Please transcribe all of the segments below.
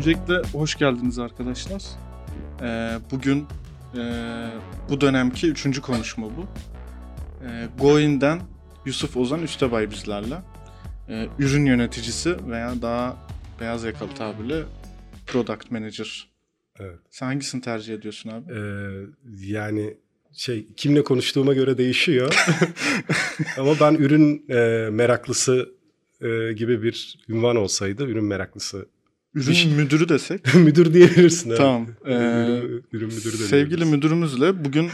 Öncelikle hoş geldiniz arkadaşlar. Ee, bugün e, bu dönemki üçüncü konuşma bu. Ee, Goin'den Yusuf Ozan Üstebay bizlerle. Ee, ürün yöneticisi veya daha beyaz yakalı tabirle Product Manager. Evet. Sen hangisini tercih ediyorsun abi? Ee, yani şey kimle konuştuğuma göre değişiyor. Ama ben ürün e, meraklısı e, gibi bir ünvan olsaydı ürün meraklısı Ürün şey- müdürü desek. müdür diyebilirsin. Tamam. Ee, ürün, ürün müdürü de Sevgili müdürümüzle bugün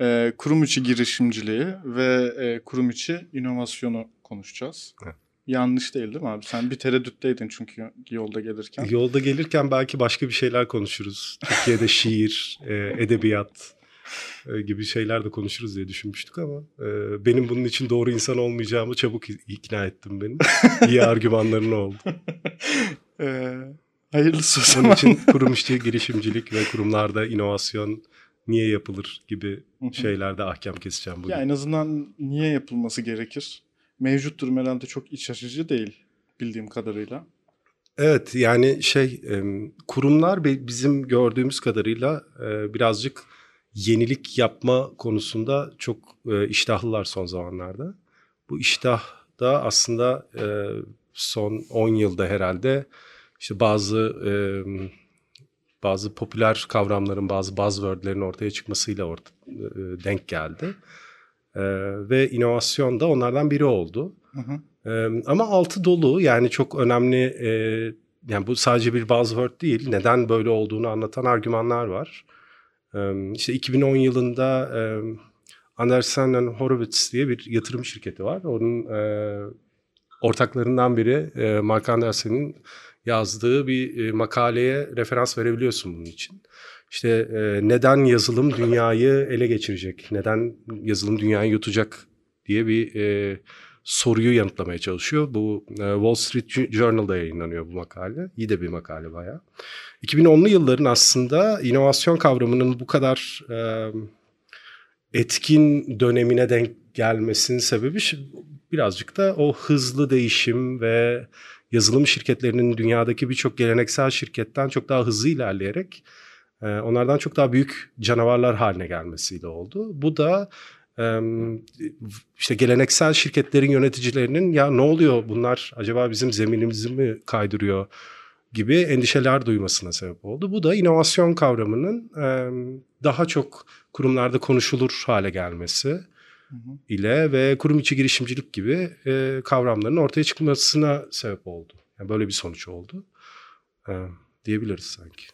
e, kurum içi girişimciliği ve e, kurum içi inovasyonu konuşacağız. Evet. Yanlış değil değil mi abi? Sen bir tereddütteydin çünkü yolda gelirken. Yolda gelirken belki başka bir şeyler konuşuruz. Türkiye'de şiir, e, edebiyat gibi şeyler de konuşuruz diye düşünmüştük ama e, benim bunun için doğru insan olmayacağımı çabuk ikna ettim benim. İyi argümanların oldu. Ee, hayırlısı o Onun için kurum içi girişimcilik ve kurumlarda inovasyon niye yapılır gibi şeylerde ahkam keseceğim bugün. Ya en azından niye yapılması gerekir? Mevcut durum herhalde çok iç açıcı değil bildiğim kadarıyla. Evet yani şey e, kurumlar bi- bizim gördüğümüz kadarıyla e, birazcık yenilik yapma konusunda çok e, iştahlılar son zamanlarda. Bu iştah da aslında e, son 10 yılda herhalde işte bazı e, bazı popüler kavramların bazı buzzwordlerin ortaya çıkmasıyla orta, e, denk geldi. E, ve inovasyon da onlardan biri oldu. Hı hı. Ee, ama altı dolu yani çok önemli e, yani bu sadece bir buzzword değil neden böyle olduğunu anlatan argümanlar var. İşte 2010 yılında Andersen Horowitz diye bir yatırım şirketi var. Onun ortaklarından biri Mark Andersen'in yazdığı bir makaleye referans verebiliyorsun bunun için. İşte neden yazılım dünyayı ele geçirecek, neden yazılım dünyayı yutacak diye bir soruyu yanıtlamaya çalışıyor. Bu e, Wall Street Journal'da yayınlanıyor bu makale. İyi de bir makale bayağı. 2010'lu yılların aslında inovasyon kavramının bu kadar e, etkin dönemine denk gelmesinin sebebi birazcık da o hızlı değişim ve yazılım şirketlerinin dünyadaki birçok geleneksel şirketten çok daha hızlı ilerleyerek e, onlardan çok daha büyük canavarlar haline gelmesiyle oldu. Bu da işte geleneksel şirketlerin yöneticilerinin ya ne oluyor bunlar acaba bizim zeminimizi mi kaydırıyor gibi endişeler duymasına sebep oldu. Bu da inovasyon kavramının daha çok kurumlarda konuşulur hale gelmesi ile ve kurum içi girişimcilik gibi e, kavramların ortaya çıkmasına sebep oldu. Yani böyle bir sonuç oldu diyebiliriz sanki.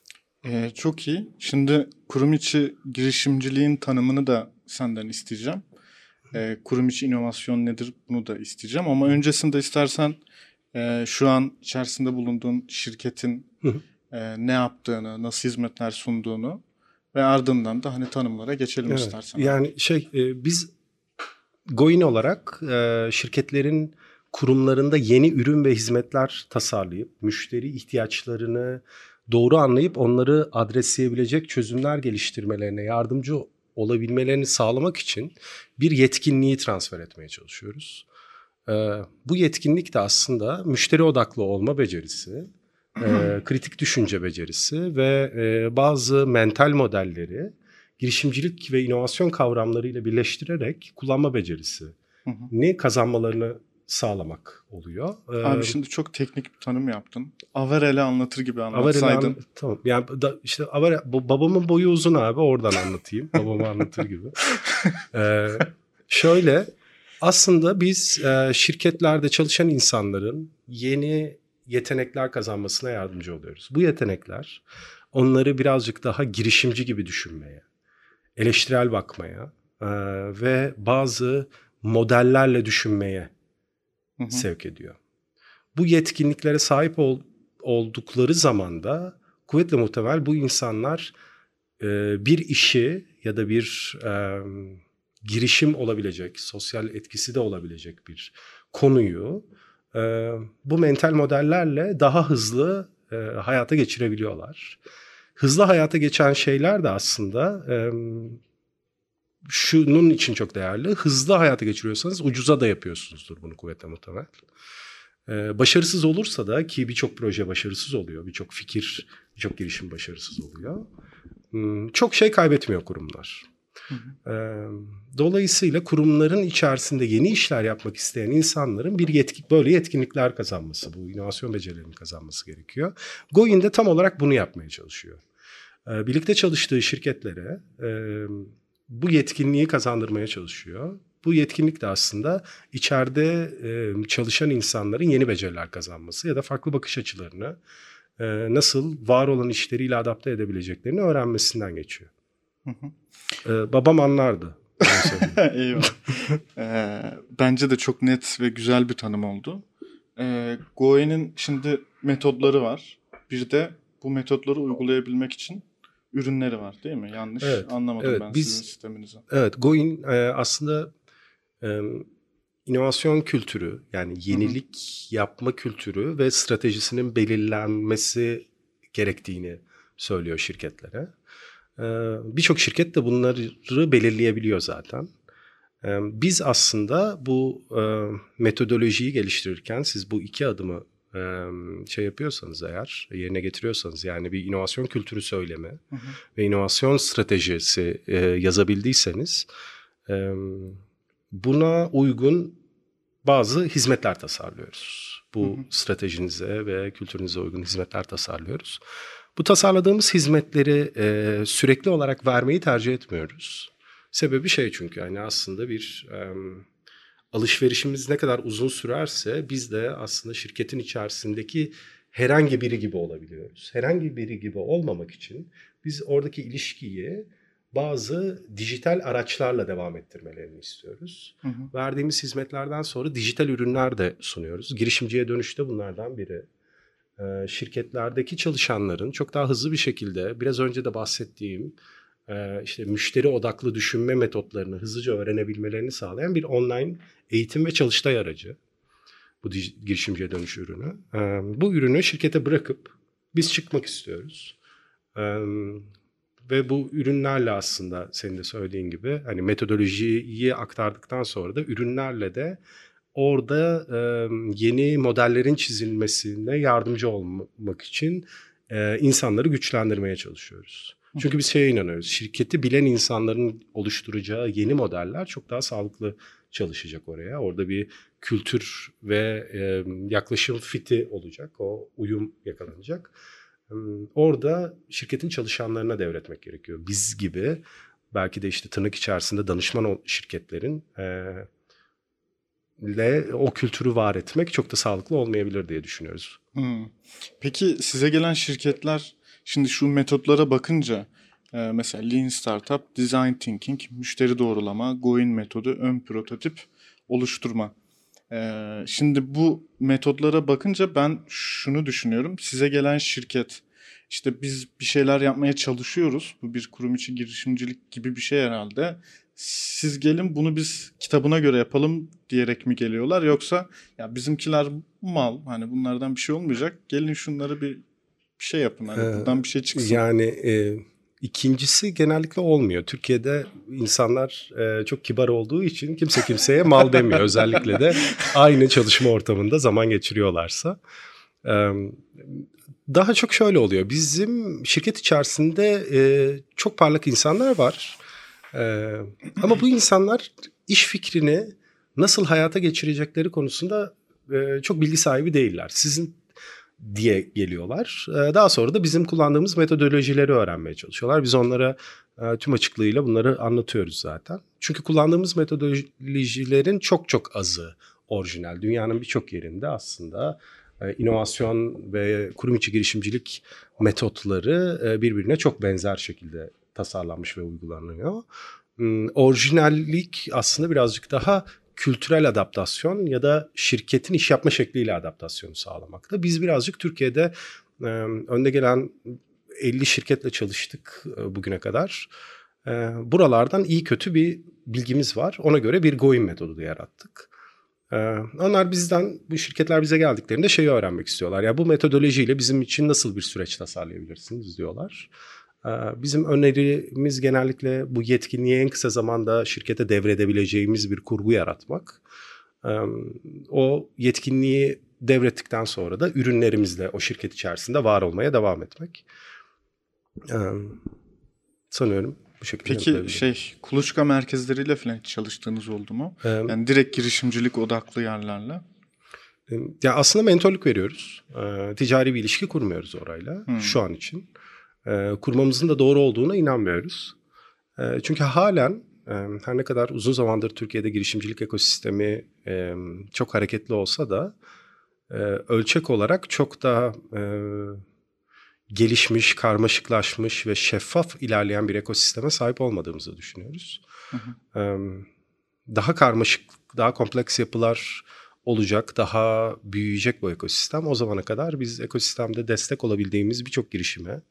Ee, çok iyi. Şimdi kurum içi girişimciliğin tanımını da senden isteyeceğim. Ee, kurum içi inovasyon nedir bunu da isteyeceğim. Ama öncesinde istersen e, şu an içerisinde bulunduğun şirketin e, ne yaptığını, nasıl hizmetler sunduğunu ve ardından da hani tanımlara geçelim Evet, istersen. Yani şey e, biz Goin olarak e, şirketlerin kurumlarında yeni ürün ve hizmetler tasarlayıp müşteri ihtiyaçlarını doğru anlayıp onları adresleyebilecek çözümler geliştirmelerine yardımcı olabilmelerini sağlamak için bir yetkinliği transfer etmeye çalışıyoruz. E, bu yetkinlik de aslında müşteri odaklı olma becerisi, e, kritik düşünce becerisi ve e, bazı mental modelleri girişimcilik ve inovasyon kavramlarıyla birleştirerek kullanma becerisi ne kazanmalarını sağlamak oluyor. Ee, Abi şimdi çok teknik bir tanım yaptın. Averel'e anlatır gibi Avarel'i anlatsaydın. an- tamam. Yani da, işte Avarel, babamın boyu uzun abi oradan anlatayım. Babamı anlatır gibi. Ee, şöyle aslında biz e, şirketlerde çalışan insanların yeni yetenekler kazanmasına yardımcı oluyoruz. Bu yetenekler onları birazcık daha girişimci gibi düşünmeye, eleştirel bakmaya e, ve bazı modellerle düşünmeye Hı sevk ediyor. Bu yetkinliklere sahip ol- oldukları zaman da kuvvetle muhtemel bu insanlar e, bir işi ya da bir e, girişim olabilecek, sosyal etkisi de olabilecek bir konuyu e, bu mental modellerle daha hızlı e, hayata geçirebiliyorlar. Hızlı hayata geçen şeyler de aslında e, şunun için çok değerli. Hızlı hayata geçiriyorsanız ucuza da yapıyorsunuzdur bunu kuvvetle muhtemel. Ee, başarısız olursa da ki birçok proje başarısız oluyor, birçok fikir, birçok girişim başarısız oluyor. Hmm, çok şey kaybetmiyor kurumlar. Ee, dolayısıyla kurumların içerisinde yeni işler yapmak isteyen insanların bir yetki, böyle yetkinlikler kazanması, bu inovasyon becerilerini kazanması gerekiyor. Goin de tam olarak bunu yapmaya çalışıyor. Ee, birlikte çalıştığı şirketlere e, bu yetkinliği kazandırmaya çalışıyor. Bu yetkinlik de aslında içeride e, çalışan insanların yeni beceriler kazanması ya da farklı bakış açılarını e, nasıl var olan işleriyle adapte edebileceklerini öğrenmesinden geçiyor. Hı hı. Ee, babam anlardı. Eyvallah. ee, bence de çok net ve güzel bir tanım oldu. Ee, Goe'nin şimdi metodları var. Bir de bu metotları uygulayabilmek için ürünleri var değil mi? Yanlış evet, anlamadım evet, ben biz, sizin sisteminizi. Evet, Goin e, aslında e, inovasyon kültürü yani yenilik Hı-hı. yapma kültürü ve stratejisinin belirlenmesi gerektiğini söylüyor şirketlere. Ee, birçok şirket de bunları belirleyebiliyor zaten. Biz aslında bu e, metodolojiyi geliştirirken siz bu iki adımı e, şey yapıyorsanız eğer yerine getiriyorsanız yani bir inovasyon kültürü söylemi hı hı. ve inovasyon stratejisi yazabildiyseniz buna uygun bazı hizmetler tasarlıyoruz. Bu hı hı. stratejinize ve kültürünüze uygun hizmetler tasarlıyoruz. Bu tasarladığımız hizmetleri e, sürekli olarak vermeyi tercih etmiyoruz. Sebebi şey çünkü yani aslında bir alışverişimiz ne kadar uzun sürerse biz de aslında şirketin içerisindeki herhangi biri gibi olabiliyoruz. Herhangi biri gibi olmamak için biz oradaki ilişkiyi bazı dijital araçlarla devam ettirmelerini istiyoruz. Hı hı. Verdiğimiz hizmetlerden sonra dijital ürünler de sunuyoruz. Girişimciye dönüşte bunlardan biri. Ee, şirketlerdeki çalışanların çok daha hızlı bir şekilde biraz önce de bahsettiğim işte müşteri odaklı düşünme metotlarını hızlıca öğrenebilmelerini sağlayan bir online eğitim ve çalıştay aracı. Bu girişimciye dönüş ürünü. Ee, bu ürünü şirkete bırakıp biz çıkmak istiyoruz. Ee, ve bu ürünlerle aslında senin de söylediğin gibi hani metodolojiyi aktardıktan sonra da ürünlerle de orada e, yeni modellerin çizilmesine yardımcı olmak için e, insanları güçlendirmeye çalışıyoruz. Çünkü biz şeye inanıyoruz. Şirketi bilen insanların oluşturacağı yeni modeller çok daha sağlıklı çalışacak oraya. Orada bir kültür ve e, yaklaşım fiti olacak. O uyum yakalanacak. Orada şirketin çalışanlarına devretmek gerekiyor. Biz gibi belki de işte tırnak içerisinde danışman şirketlerin e, ile o kültürü var etmek çok da sağlıklı olmayabilir diye düşünüyoruz. Hmm. Peki size gelen şirketler şimdi şu metotlara bakınca e, mesela Lean Startup, Design Thinking, müşteri doğrulama, Goin metodu, ön prototip oluşturma. E, şimdi bu metodlara bakınca ben şunu düşünüyorum. Size gelen şirket işte biz bir şeyler yapmaya çalışıyoruz. Bu bir kurum içi girişimcilik gibi bir şey herhalde siz gelin bunu biz kitabına göre yapalım diyerek mi geliyorlar yoksa ya bizimkiler mal hani bunlardan bir şey olmayacak gelin şunları bir, bir şey yapın hani ee, buradan bir şey çıksın. Yani e, ikincisi genellikle olmuyor. Türkiye'de insanlar e, çok kibar olduğu için kimse kimseye mal demiyor özellikle de aynı çalışma ortamında zaman geçiriyorlarsa. E, daha çok şöyle oluyor. Bizim şirket içerisinde e, çok parlak insanlar var ee, ama bu insanlar iş fikrini nasıl hayata geçirecekleri konusunda e, çok bilgi sahibi değiller. Sizin diye geliyorlar. Ee, daha sonra da bizim kullandığımız metodolojileri öğrenmeye çalışıyorlar. Biz onlara e, tüm açıklığıyla bunları anlatıyoruz zaten. Çünkü kullandığımız metodolojilerin çok çok azı orijinal. Dünyanın birçok yerinde aslında e, inovasyon ve kurum içi girişimcilik metotları e, birbirine çok benzer şekilde tasarlanmış ve uygulanıyor. Hmm, orijinallik aslında birazcık daha kültürel adaptasyon ya da şirketin iş yapma şekliyle adaptasyonu sağlamakta. Biz birazcık Türkiye'de e, önde gelen 50 şirketle çalıştık e, bugüne kadar. E, buralardan iyi kötü bir bilgimiz var. Ona göre bir Goin metodu da yarattık. Onlar bizden, bu şirketler bize geldiklerinde şeyi öğrenmek istiyorlar. Ya bu metodolojiyle bizim için nasıl bir süreç tasarlayabilirsiniz diyorlar. Ee, bizim önerimiz genellikle bu yetkinliği en kısa zamanda şirkete devredebileceğimiz bir kurgu yaratmak. Ee, o yetkinliği devrettikten sonra da ürünlerimizle o şirket içerisinde var olmaya devam etmek. Ee, sanıyorum bu şekilde. Peki şey kuluçka merkezleriyle falan çalıştığınız oldu mu? Ee, Yani direkt girişimcilik odaklı yerlerle. Ya aslında mentorluk veriyoruz. Ee, ticari bir ilişki kurmuyoruz orayla Hmm. şu an için. Ee, kurmamızın da doğru olduğuna inanmıyoruz. Ee, çünkü halen e, her ne kadar uzun zamandır Türkiye'de girişimcilik ekosistemi e, çok hareketli olsa da e, ölçek olarak çok daha e, gelişmiş, karmaşıklaşmış ve şeffaf ilerleyen bir ekosisteme sahip olmadığımızı düşünüyoruz. Hı hı. Ee, Daha karmaşık, daha kompleks yapılar olacak, daha büyüyecek bu ekosistem. O zamana kadar biz ekosistemde destek olabildiğimiz birçok girişime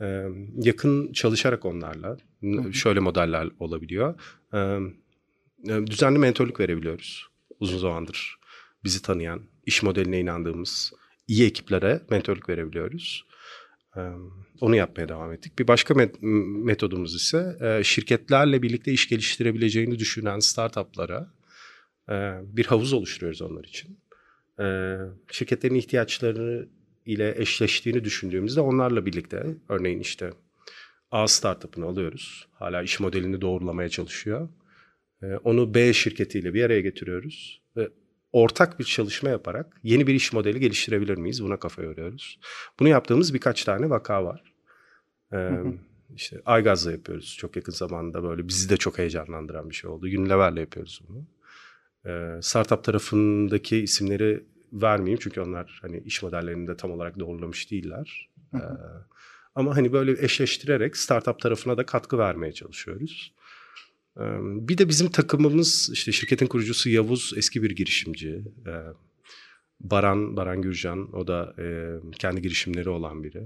e, yakın çalışarak onlarla şöyle modeller olabiliyor. E, Düzenli mentorluk verebiliyoruz uzun zamandır bizi tanıyan, iş modeline inandığımız iyi ekiplere mentorluk verebiliyoruz. Onu yapmaya devam ettik. Bir başka met- metodumuz ise şirketlerle birlikte iş geliştirebileceğini düşünen startuplara bir havuz oluşturuyoruz onlar için. Şirketlerin ihtiyaçları ile eşleştiğini düşündüğümüzde onlarla birlikte örneğin işte A startup'ını alıyoruz. Hala iş modelini doğrulamaya çalışıyor. E, Onu B şirketiyle bir araya getiriyoruz ve ortak bir çalışma yaparak yeni bir iş modeli geliştirebilir miyiz? Buna kafa yoruyoruz. Bunu yaptığımız birkaç tane vaka var. Ee, hı. işte Aygaz'la yapıyoruz çok yakın zamanda böyle bizi de çok heyecanlandıran bir şey oldu. Unilever'le yapıyoruz bunu. Ee, startup tarafındaki isimleri vermeyeyim çünkü onlar hani iş modellerini de tam olarak doğrulamış değiller. Hı Ee, ama hani böyle eşleştirerek startup tarafına da katkı vermeye çalışıyoruz. Ee, Bir de bizim takımımız işte şirketin kurucusu Yavuz eski bir girişimci. Ee, Baran, Baran Gürcan o da e, kendi girişimleri olan biri.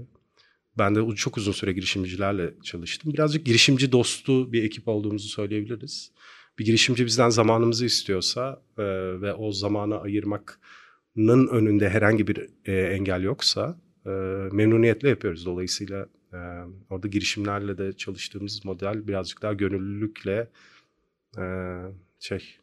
Ben de çok uzun süre girişimcilerle çalıştım. Birazcık girişimci dostu bir ekip olduğumuzu söyleyebiliriz. Bir girişimci bizden zamanımızı istiyorsa e, ve o zamanı ayırmanın önünde herhangi bir e, engel yoksa e, memnuniyetle yapıyoruz. Dolayısıyla e, orada girişimlerle de çalıştığımız model birazcık daha gönüllülükle e, şey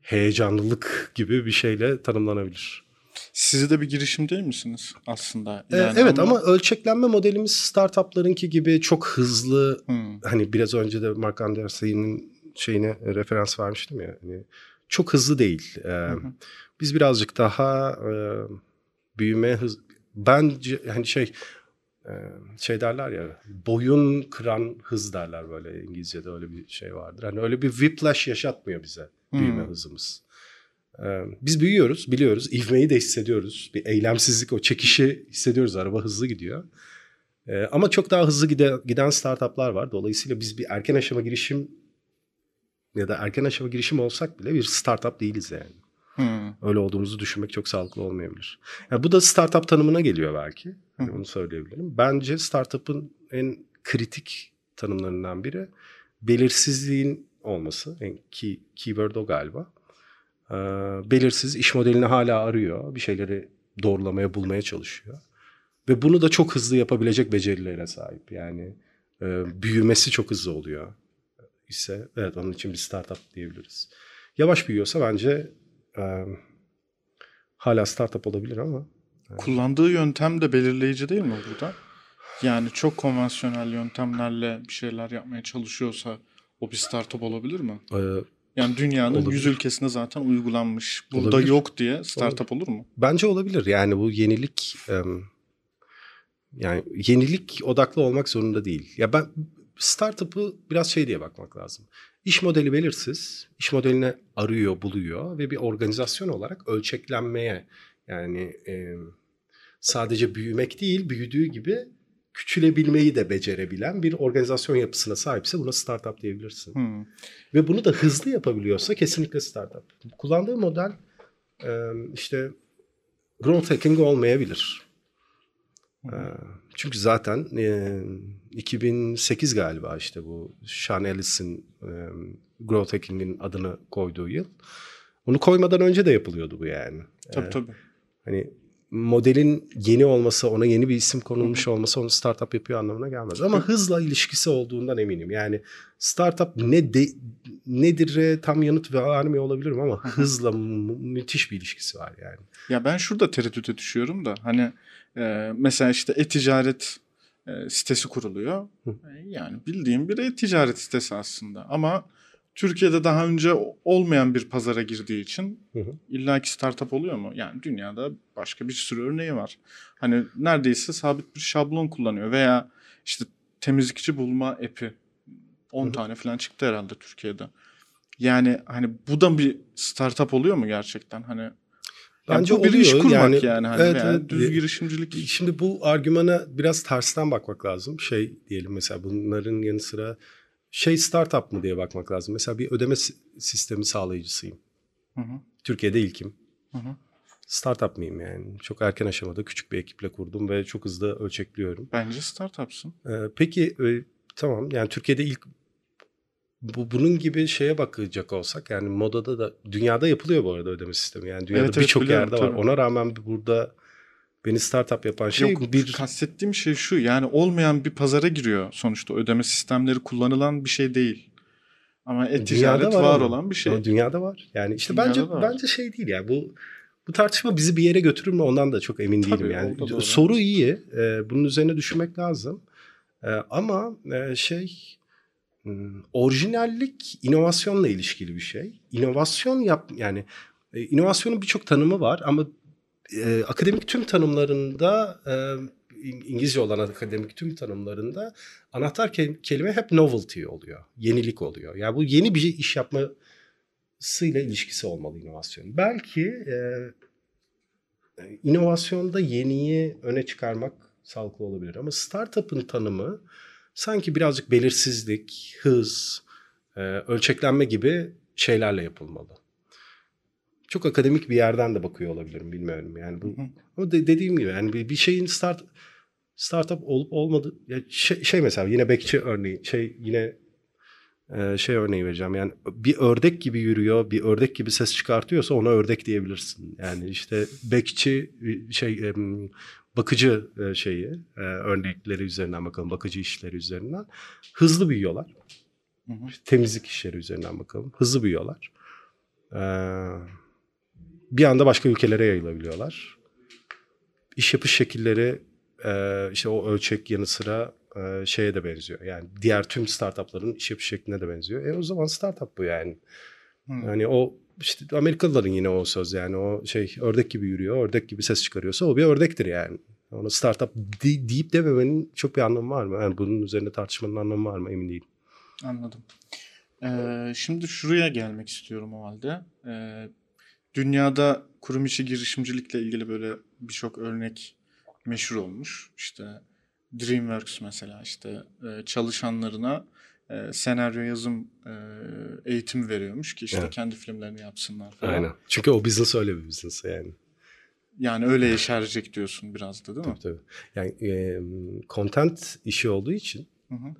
heyecanlılık gibi bir şeyle tanımlanabilir. Siz de bir girişim değil misiniz aslında? Ee, Yani evet ama... ölçeklenme modelimiz startuplarınki gibi çok hızlı Hmm. hani biraz önce de Mark Andersen'in şeyine e, referans vermiştim ya hani çok hızlı değil. Ee, Hı hı. Biz birazcık daha e, büyüme hız bence hani şey e, şey derler ya boyun kıran hız derler böyle İngilizce'de öyle bir şey vardır. Hani öyle bir whiplash yaşatmıyor bize büyüme Hmm. hızımız. Ee, Biz büyüyoruz, biliyoruz. İvmeyi de hissediyoruz. Bir eylemsizlik, o çekişi hissediyoruz. Araba hızlı gidiyor. Ee, Ama çok daha hızlı gide- giden startuplar var. Dolayısıyla biz bir erken aşama girişim ya da erken aşama girişim olsak bile bir startup değiliz yani. Hmm. Öyle olduğumuzu düşünmek çok sağlıklı olmayabilir. Yani bu da startup tanımına geliyor belki. Hani Hı. bunu söyleyebilirim. Bence startup'ın en kritik tanımlarından biri belirsizliğin olması. En key, keyword o galiba. Ee, belirsiz iş modelini hala arıyor. Bir şeyleri doğrulamaya, bulmaya çalışıyor. Ve bunu da çok hızlı yapabilecek becerilere sahip. Yani e, büyümesi çok hızlı oluyor. ise evet onun için bir startup diyebiliriz. Yavaş büyüyorsa bence e, hala startup olabilir ama Kullandığı yöntem de belirleyici değil mi burada? Yani çok konvansiyonel yöntemlerle bir şeyler yapmaya çalışıyorsa o bir startup olabilir mi? e, Yani dünyanın Olabilir. yüz ülkesinde zaten uygulanmış. Burada Olabilir. yok diye startup olur mu? bence olabilir. Yani bu yenilik yani yenilik odaklı olmak zorunda değil. Ya ben startup'ı biraz şey diye bakmak lazım. İş modeli belirsiz, iş modeline arıyor, buluyor ve bir organizasyon olarak ölçeklenmeye yani e, sadece büyümek değil, büyüdüğü gibi küçülebilmeyi de becerebilen bir organizasyon yapısına sahipse buna startup diyebilirsin. Hmm. Ve bunu da hızlı yapabiliyorsa kesinlikle startup. Kullandığı model e, işte growth hacking olmayabilir. E, Çünkü zaten e, 2008 galiba işte bu Sean Ellis'in e, growth hacking'in adını koyduğu yıl. Onu koymadan önce de yapılıyordu bu yani. Tabii E, tabii. Hani modelin yeni olması, ona yeni bir isim konulmuş olması onu startup yapıyor anlamına gelmez. Ama hızla ilişkisi olduğundan eminim. Yani startup ne de, nedir tam yanıt vermiyor olabilirim ama hızla mü- müthiş bir ilişkisi var yani. Ya ben şurada tereddüte düşüyorum da hani e, mesela işte e-ticaret e, sitesi kuruluyor. Hı. E, yani bildiğim bir e-ticaret sitesi aslında ama Türkiye'de daha önce olmayan bir pazara girdiği için Hı hı. illaki startup oluyor mu? Yani dünyada başka bir sürü örneği var. Hani neredeyse sabit bir şablon kullanıyor veya işte temizlikçi bulma app'i 10 Hı hı. tane falan çıktı herhalde Türkiye'de. Yani hani bu da bir startup oluyor mu gerçekten? Hani Bence yani bu bir iş kurmak yani, Yani- hani evet, veya evet. düz girişimcilik. Şimdi bu argümana biraz tersten bakmak lazım. Şey diyelim mesela bunların yanı sıra şey startup mı diye bakmak lazım. Mesela bir ödeme si- sistemi sağlayıcısıyım. Hı hı, Türkiye'de ilkim. hı hı. Startup mıyım yani? Çok erken aşamada küçük bir ekiple kurdum ve çok hızlı ölçekliyorum. Bence startupsın. Ee, peki e, tamam yani Türkiye'de ilk bu bunun gibi şeye bakacak olsak yani modada da dünyada yapılıyor bu arada ödeme sistemi. Yani dünyada Evet, evet, birçok yerde var. tabii. Ona rağmen burada beni startup yapan şey Yok bir kastettiğim şey şu yani olmayan bir pazara giriyor sonuçta ödeme sistemleri kullanılan bir şey değil. Ama e-ticaret var var ama. olan bir şey. Ama dünyada var. Yani işte Dünyada bence var. bence şey değil yani bu bu tartışma bizi bir yere götürür mü ondan da çok emin değilim Tabii, yani. da doğru. Soru iyi. e, bunun üzerine düşünmek lazım. E, ama e, şey orijinallik inovasyonla ilişkili bir şey. İnovasyon yap yani e, inovasyonun birçok tanımı var ama e, akademik tüm tanımlarında e, İng- İngilizce olan akademik tüm tanımlarında anahtar ke- kelime hep novelty oluyor. Yenilik oluyor. Yani bu yeni bir iş yapmasıyla ilişkisi olmalı inovasyon. Belki e, e, inovasyonda yeniyi öne çıkarmak sağlıklı olabilir. Ama startup'ın tanımı sanki birazcık belirsizlik, hız, e, ölçeklenme gibi şeylerle yapılmalı. Çok akademik bir yerden de bakıyor olabilirim bilmiyorum. Yani bu ama de- dediğim gibi yani bir, bir şeyin start startup olup olmadı ya şey, şey mesela yine bekçi örneği şey yine e, şey örneği vereceğim yani bir ördek gibi yürüyor bir ördek gibi ses çıkartıyorsa ona ördek diyebilirsin yani işte bekçi şey bakıcı e, şeyi e, örnekleri üzerinden bakalım bakıcı işleri üzerinden hızlı büyüyorlar Hı hı. temizlik işleri üzerinden bakalım hızlı büyüyorlar Ee, bir anda başka ülkelere yayılabiliyorlar iş yapış şekilleri e, işte o ölçek yanı sıra e, şeye de benziyor. Yani diğer tüm startupların iş yapış şekline de benziyor. E o zaman startup bu yani. Hı. Yani o işte Amerikalıların yine o söz yani o şey ördek gibi yürüyor, ördek gibi ses çıkarıyorsa o bir ördektir yani. Onu startup de- deyip dememenin çok bir anlamı var mı? Yani bunun üzerinde tartışmanın anlamı var mı emin değilim. Anladım. Ee, şimdi şuraya gelmek istiyorum o halde. Ee, dünyada kurum içi girişimcilikle ilgili böyle birçok örnek meşhur olmuş. İşte DreamWorks mesela işte e, çalışanlarına e, senaryo yazım e, eğitimi veriyormuş ki işte Evet. kendi filmlerini yapsınlar falan. Aynen. Çünkü o business öyle bir business yani. Yani öyle yeşerecek diyorsun biraz da değil mi? Tabii tabii. Yani e, content işi olduğu için Hı hı.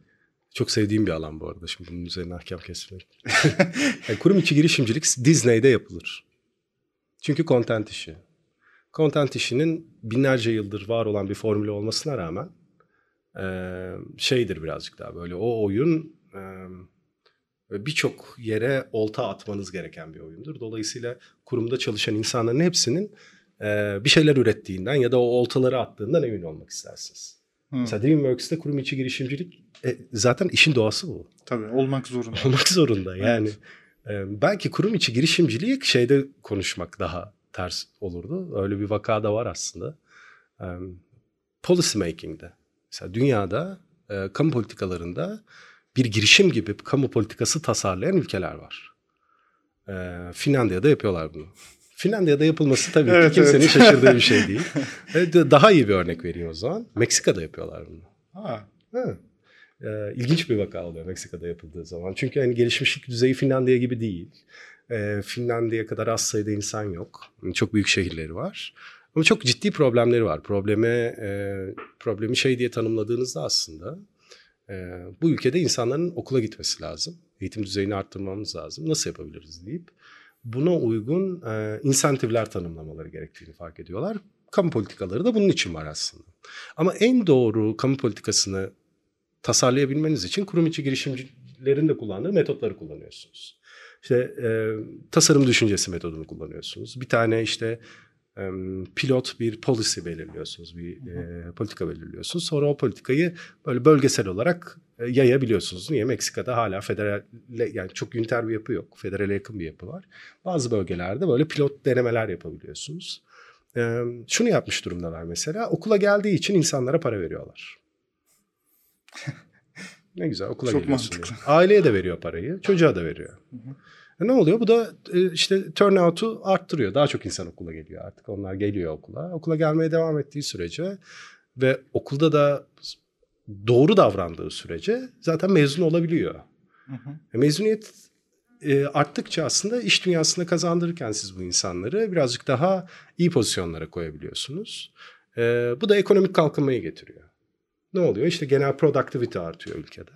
Çok sevdiğim bir alan bu arada. Şimdi bunun üzerine hakem kesmek. yani kurum içi girişimcilik Disney'de yapılır. Çünkü content işi. Content işinin binlerce yıldır var olan bir formülü olmasına rağmen e, şeydir birazcık daha böyle o oyun birçok yere olta atmanız gereken bir oyundur. Dolayısıyla kurumda çalışan insanların hepsinin bir şeyler ürettiğinden ya da o oltaları attığından emin olmak istersiniz. Hı. Mesela DreamWorks'te kurum içi girişimcilik e, zaten işin doğası bu. Tabii olmak zorunda. Olmak zorunda yani. E, belki kurum içi girişimciliği şeyde konuşmak daha ters olurdu. Öyle bir vaka da var aslında. E, policy making'de. Mesela dünyada e, kamu politikalarında bir girişim gibi kamu politikası tasarlayan ülkeler var. E, Finlandiya'da yapıyorlar bunu. Finlandiya'da yapılması tabii Evet, ki kimsenin evet. şaşırdığı bir şey değil. De- daha iyi bir örnek vereyim o zaman. Meksika'da yapıyorlar bunu. Ha. Ha. Ee, ilginç bir vaka oluyor Meksika'da yapıldığı zaman. Çünkü hani gelişmişlik düzeyi Finlandiya gibi değil. Ee, Finlandiya kadar az sayıda insan yok. Çok büyük şehirleri var. Ama çok ciddi problemleri var. Probleme e, problemi şey diye tanımladığınızda aslında e, bu ülkede insanların okula gitmesi lazım. Eğitim düzeyini arttırmamız lazım. Nasıl yapabiliriz deyip buna uygun e, insentifler tanımlamaları gerektiğini fark ediyorlar. kamu politikaları da bunun için var aslında. Ama en doğru kamu politikasını tasarlayabilmeniz için kurum içi girişimcilerin de kullandığı metotları kullanıyorsunuz. İşte e, tasarım düşüncesi metodunu kullanıyorsunuz. Bir tane işte pilot bir policy belirliyorsunuz, bir e, politika belirliyorsunuz. Sonra o politikayı böyle bölgesel olarak e, yayabiliyorsunuz. Niye? Meksika'da hala federal yani çok üniter bir yapı yok. Federale yakın bir yapı var. Bazı bölgelerde böyle pilot denemeler yapabiliyorsunuz. E, şunu yapmış durumdalar mesela. Okula geldiği için insanlara para veriyorlar. ne güzel okula Çok geliyorsun. mantıklı. diyor. Aileye de veriyor parayı, çocuğa da veriyor. E ne oluyor? Bu da e, işte turnout'u arttırıyor. Daha çok insan okula geliyor artık. Onlar geliyor okula. Okula gelmeye devam ettiği sürece ve okulda da doğru davrandığı sürece zaten mezun olabiliyor. Hı hı. E, Mezuniyet e, arttıkça aslında iş dünyasında kazandırırken siz bu insanları birazcık daha iyi pozisyonlara koyabiliyorsunuz. E, bu da ekonomik kalkınmayı getiriyor. Ne oluyor? İşte genel productivity artıyor ülkede.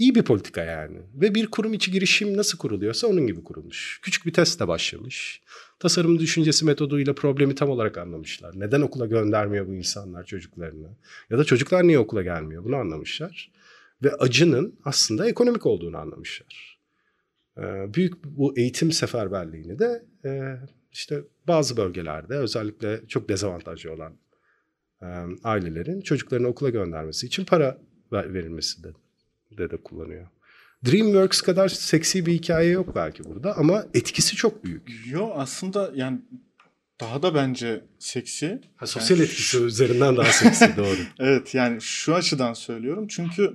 İyi bir politika yani. Ve bir kurum içi girişim nasıl kuruluyorsa onun gibi kurulmuş. Küçük bir testle başlamış. Tasarım düşüncesi metoduyla problemi tam olarak anlamışlar. Neden okula göndermiyor bu insanlar çocuklarını? Ya da çocuklar niye okula gelmiyor? Bunu anlamışlar. Ve acının aslında ekonomik olduğunu anlamışlar. Ee, büyük bu eğitim seferberliğini de e, işte bazı bölgelerde özellikle çok dezavantajlı olan e, ailelerin çocuklarını okula göndermesi için para ver- verilmesi de, de de kullanıyor. DreamWorks kadar seksi bir hikaye yok belki burada ama etkisi çok büyük. Yo aslında yani daha da bence seksi. Ha, sosyal Yani etkisi şu- üzerinden daha seksi doğru. Evet yani şu açıdan söylüyorum. Çünkü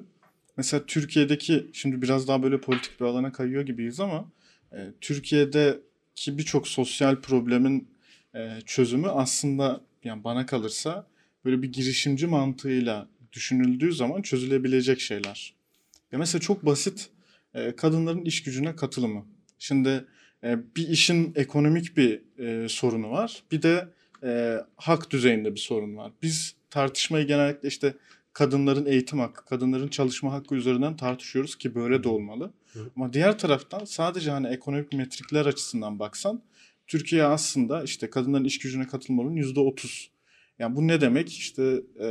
mesela Türkiye'deki şimdi biraz daha böyle politik bir alana kayıyor gibiyiz ama e, Türkiye'deki birçok sosyal problemin e, çözümü aslında yani bana kalırsa böyle bir girişimci mantığıyla düşünüldüğü zaman çözülebilecek şeyler. Ya mesela çok basit e, kadınların iş gücüne katılımı. Şimdi e, bir işin ekonomik bir e, sorunu var. Bir de hak düzeyinde bir sorun var. Biz tartışmayı genellikle işte kadınların eğitim hakkı, kadınların çalışma hakkı üzerinden tartışıyoruz ki böyle de olmalı. Hı. Ama diğer taraftan sadece hani ekonomik metrikler açısından baksan Türkiye aslında işte kadınların iş gücüne katılmanın yüzde otuz. Yani bu ne demek? İşte e,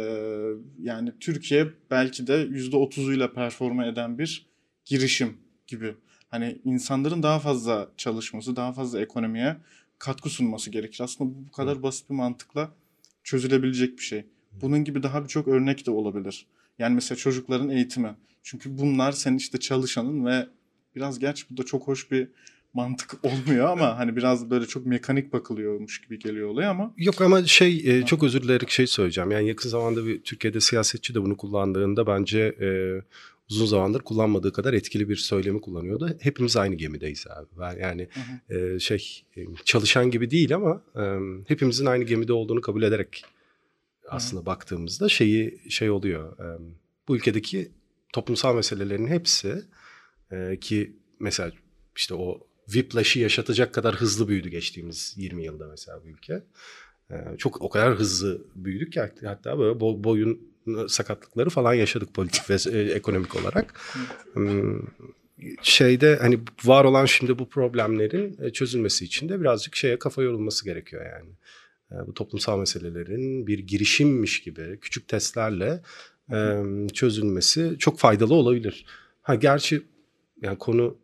yani Türkiye belki de yüzde otuzuyla performa eden bir girişim gibi. Hani insanların daha fazla çalışması, daha fazla ekonomiye katkı sunması gerekir. Aslında bu bu kadar basit bir mantıkla çözülebilecek bir şey. Bunun gibi daha birçok örnek de olabilir. Yani mesela çocukların eğitimi. Çünkü bunlar senin işte çalışanın ve biraz gerçi bu da çok hoş bir mantık olmuyor ama hani biraz böyle çok mekanik bakılıyormuş gibi geliyor olay ama Yok ama şey e, çok özür dileyerek şey söyleyeceğim. Yani yakın zamanda bir Türkiye'de siyasetçi de bunu kullandığında bence e, uzun zamandır kullanmadığı kadar etkili bir söylemi kullanıyordu. Hepimiz aynı gemideyiz abi. Ben yani Hı e, şey e, çalışan gibi değil ama e, hepimizin aynı gemide olduğunu kabul ederek aslında baktığımızda şeyi şey oluyor. E, bu ülkedeki toplumsal meselelerin hepsi e, ki mesela işte o whiplash'i yaşatacak kadar hızlı büyüdü geçtiğimiz 20 yılda mesela bu ülke. Ee, çok o kadar hızlı büyüdük ki hatta- böyle bo- boyun sakatlıkları falan yaşadık politik ve e, ekonomik olarak. Hmm, Şeyde hani var olan şimdi bu problemlerin e, çözülmesi için de birazcık şeye kafa yorulması gerekiyor yani. E, Bu toplumsal meselelerin bir girişimmiş gibi küçük testlerle çözülmesi çok faydalı olabilir. Ha gerçi yani konu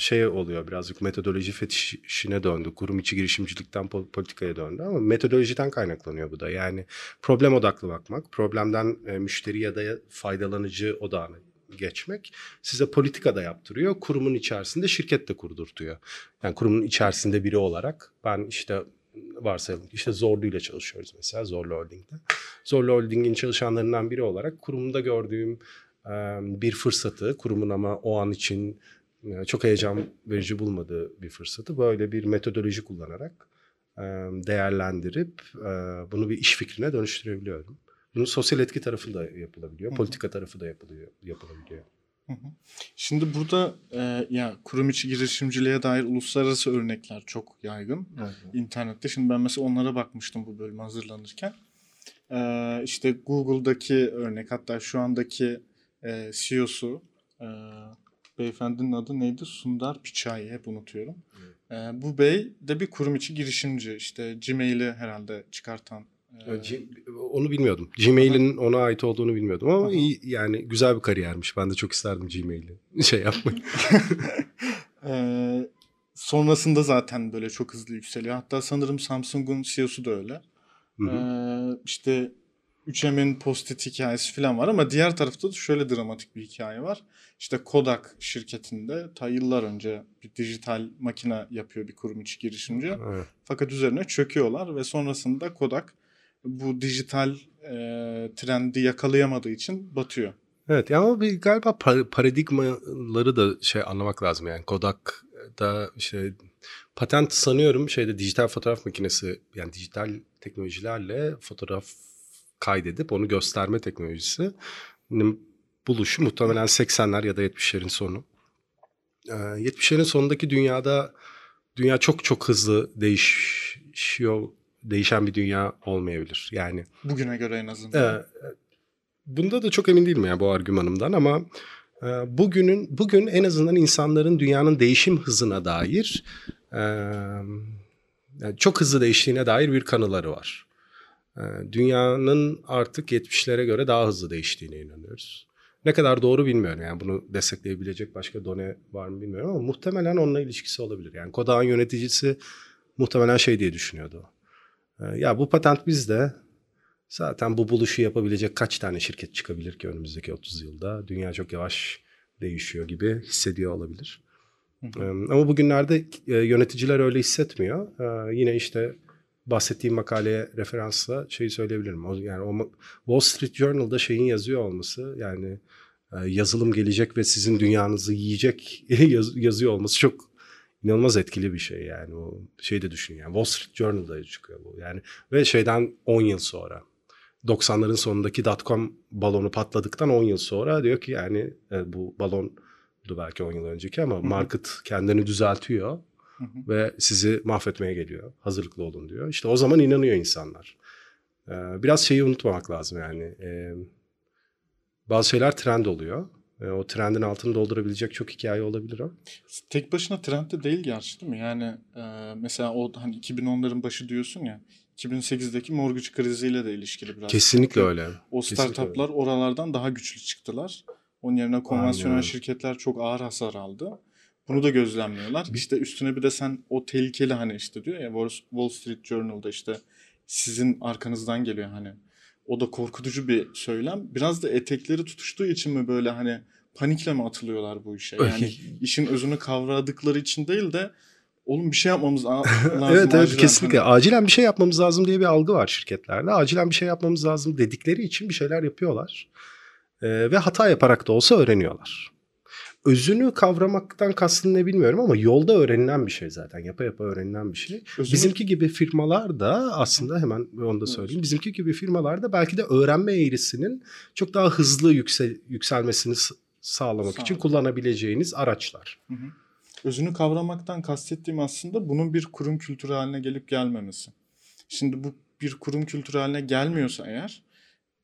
şey oluyor birazcık metodoloji fetişine döndü. Kurum içi girişimcilikten pol- politikaya döndü ama metodolojiden kaynaklanıyor bu da. Yani problem odaklı bakmak, problemden e, müşteri ya da faydalanıcı odağına geçmek size politika da yaptırıyor. Kurumun içerisinde şirket de kurdurtuyor. Yani kurumun içerisinde biri olarak ben işte varsayalım işte Zorlu ile çalışıyoruz mesela Zorlu Holding'de. Zorlu Holding'in çalışanlarından biri olarak kurumda gördüğüm bir fırsatı kurumun ama o an için çok heyecan verici bulmadığı bir fırsatı böyle bir metodoloji kullanarak değerlendirip bunu bir iş fikrine dönüştürebiliyorum. Bunun sosyal etki tarafı da yapılabiliyor, politika tarafı da yapılıyor, yapılabiliyor. Şimdi burada e, ya kurum içi girişimciliğe dair uluslararası örnekler çok yaygın internette. Şimdi ben mesela onlara bakmıştım bu bölümü hazırlanırken. E, işte Google'daki örnek hatta şu andaki e, CEO'su e, beyefendinin adı neydi? Sundar Pichai hep unutuyorum. E, bu bey de bir kurum içi girişimci. İşte Gmail'i herhalde çıkartan. e, Onu bilmiyordum. Gmail'in ona ait olduğunu bilmiyordum ama iyi, yani güzel bir kariyermiş. Ben de çok isterdim Gmail'i şey yapmayı. Ee, sonrasında zaten böyle çok hızlı yükseliyor. Hatta sanırım Samsung'un CEO'su da öyle. Hı hı. Ee, işte 3M'in post-it hikayesi falan var ama diğer tarafta da şöyle dramatik bir hikaye var. İşte Kodak şirketinde ta yıllar önce bir dijital makine yapıyor bir kurum içi girişimci. Evet. Fakat üzerine çöküyorlar ve sonrasında Kodak bu dijital e, trendi yakalayamadığı için batıyor. Evet yani ama bir galiba par- paradigmaları da şey anlamak lazım yani Kodak'da işte patent sanıyorum şeyde dijital fotoğraf makinesi yani dijital teknolojilerle fotoğraf kaydedip onu gösterme teknolojisi buluşu muhtemelen 80'ler ya da 70'lerin sonu. Ee, 70'lerin sonundaki dünyada dünya çok çok hızlı değişiyor değişen bir dünya olmayabilir. Yani Bugüne göre en azından. ee, bunda da çok emin değilim ya bu argümanımdan ama e, bugünün bugün en azından insanların dünyanın değişim hızına dair e, yani çok hızlı değiştiğine dair bir kanıları var. E, dünyanın artık 70'lere göre daha hızlı değiştiğine inanıyoruz. Ne kadar doğru bilmiyorum yani bunu destekleyebilecek başka done var mı bilmiyorum ama muhtemelen onunla ilişkisi olabilir. Yani Kodak'ın yöneticisi muhtemelen şey diye düşünüyordu. E, ya bu patent bizde Zaten bu buluşu yapabilecek kaç tane şirket çıkabilir ki önümüzdeki 30 yılda? Dünya çok yavaş değişiyor gibi hissediyor olabilir. Ee, Ama bugünlerde e, yöneticiler öyle hissetmiyor. Ee, Yine işte bahsettiğim makaleye referansla şeyi söyleyebilirim. O- Yani o Wall Street Journal'da şeyin yazıyor olması yani e, yazılım gelecek ve sizin dünyanızı yiyecek yaz- yazıyor olması çok inanılmaz etkili bir şey yani. O şey de düşün yani Wall Street Journal'da çıkıyor bu. Yani ve şeyden 10 yıl sonra 90'ların sonundaki dotcom balonu patladıktan 10 yıl sonra diyor ki yani e, bu balondu belki 10 yıl önceki ama market kendini düzeltiyor Hı hı. ve sizi mahvetmeye geliyor. Hazırlıklı olun diyor. İşte o zaman inanıyor insanlar. Ee, biraz şeyi unutmamak lazım yani. Ee, bazı şeyler trend oluyor. Ee, o trendin altını doldurabilecek çok hikaye olabilir o. Tek başına trend de değil gerçi değil mi? Yani e, mesela o hani 2010'ların başı diyorsun ya 2008'deki mortgage kriziyle de ilişkili biraz. Kesinlikle öyle. O startuplar oralardan daha güçlü çıktılar. Onun yerine konvansiyonel öyle. şirketler çok ağır hasar aldı. Bunu da gözlemliyorlar. İşte üstüne bir de sen o tehlikeli hani işte diyor ya Wall- Street Journal'da işte sizin arkanızdan geliyor hani. O da korkutucu bir söylem. Biraz da etekleri tutuştuğu için mi böyle hani panikle mi atılıyorlar bu işe? Yani işin özünü kavradıkları için değil de oğlum bir şey yapmamız lazım. evet evet acilen. kesinlikle. Hani Acilen bir şey yapmamız lazım diye bir algı var şirketlerde. Acilen bir şey yapmamız lazım dedikleri için bir şeyler yapıyorlar. Ee, ve hata yaparak da olsa öğreniyorlar. Özünü kavramaktan kastın ne bilmiyorum ama yolda öğrenilen bir şey zaten. Yapa yapa öğrenilen bir şey. özünü- Bizimki gibi firmalar da aslında hemen onu da söyleyeyim. Bizimki gibi firmalar da belki de öğrenme eğrisinin çok daha hızlı yüksel, yükselmesini sağlamak için Sağlamak. kullanabileceğiniz araçlar. Hı hı. Özünü kavramaktan kastettiğim aslında bunun bir kurum kültürü haline gelip gelmemesi. Şimdi bu bir kurum kültürü haline gelmiyorsa eğer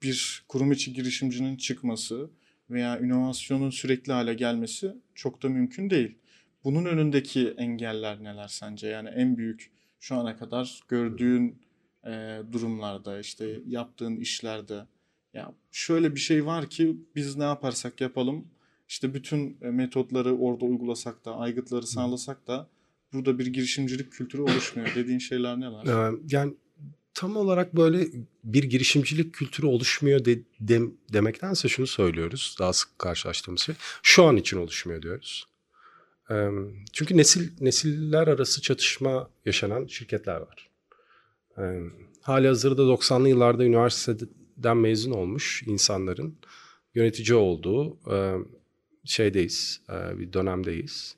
bir kurum içi girişimcinin çıkması veya inovasyonun sürekli hale gelmesi çok da mümkün değil. Bunun önündeki engeller neler sence? Yani en büyük şu ana kadar gördüğün e, durumlarda işte yaptığın işlerde ya şöyle bir şey var ki biz ne yaparsak yapalım işte bütün metotları orada uygulasak da, aygıtları sağlasak da burada bir girişimcilik kültürü oluşmuyor. Dediğin şeyler neler? Ee, yani tam olarak böyle bir girişimcilik kültürü oluşmuyor de, dem- demektense şunu söylüyoruz. Daha sık karşılaştığımız şey. Şu an için oluşmuyor diyoruz. Ee, çünkü nesil nesiller arası çatışma yaşanan şirketler var. Ee, hali hazırda 90'lı yıllarda üniversiteden mezun olmuş insanların yönetici olduğu e, şeydeyiz, e, bir dönemdeyiz.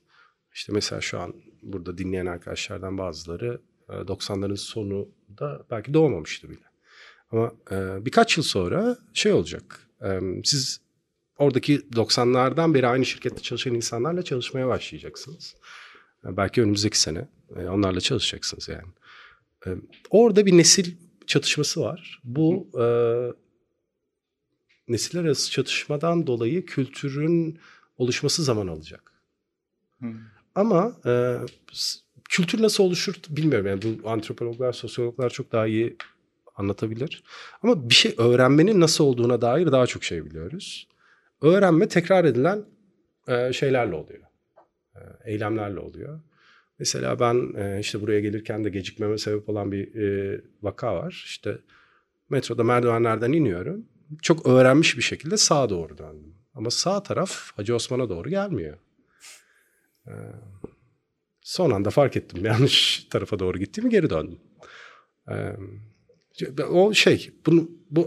İşte mesela şu an burada dinleyen arkadaşlardan bazıları e, 90'ların sonu da belki doğmamıştı bile. Ama e, birkaç yıl sonra şey olacak. E, siz oradaki 90'lardan beri aynı şirkette çalışan insanlarla çalışmaya başlayacaksınız. E, belki önümüzdeki sene e, onlarla çalışacaksınız yani. E, orada bir nesil çatışması var. Bu e, nesiller arası çatışmadan dolayı kültürün oluşması zaman alacak. Hı. Ama e, kültür nasıl oluşur bilmiyorum. Yani bu antropologlar, sosyologlar çok daha iyi anlatabilir. Ama bir şey öğrenmenin nasıl olduğuna dair daha çok şey biliyoruz. Öğrenme tekrar edilen e, şeylerle oluyor. E, eylemlerle oluyor. Mesela ben e, işte buraya gelirken de gecikmeme sebep olan bir e, vaka var. İşte metroda merdivenlerden iniyorum. Çok öğrenmiş bir şekilde sağa doğru döndüm. Ama sağ taraf Hacı Osman'a doğru gelmiyor. E, son anda fark ettim yanlış tarafa doğru gittiğimi geri döndüm. E, o şey, bunu, bu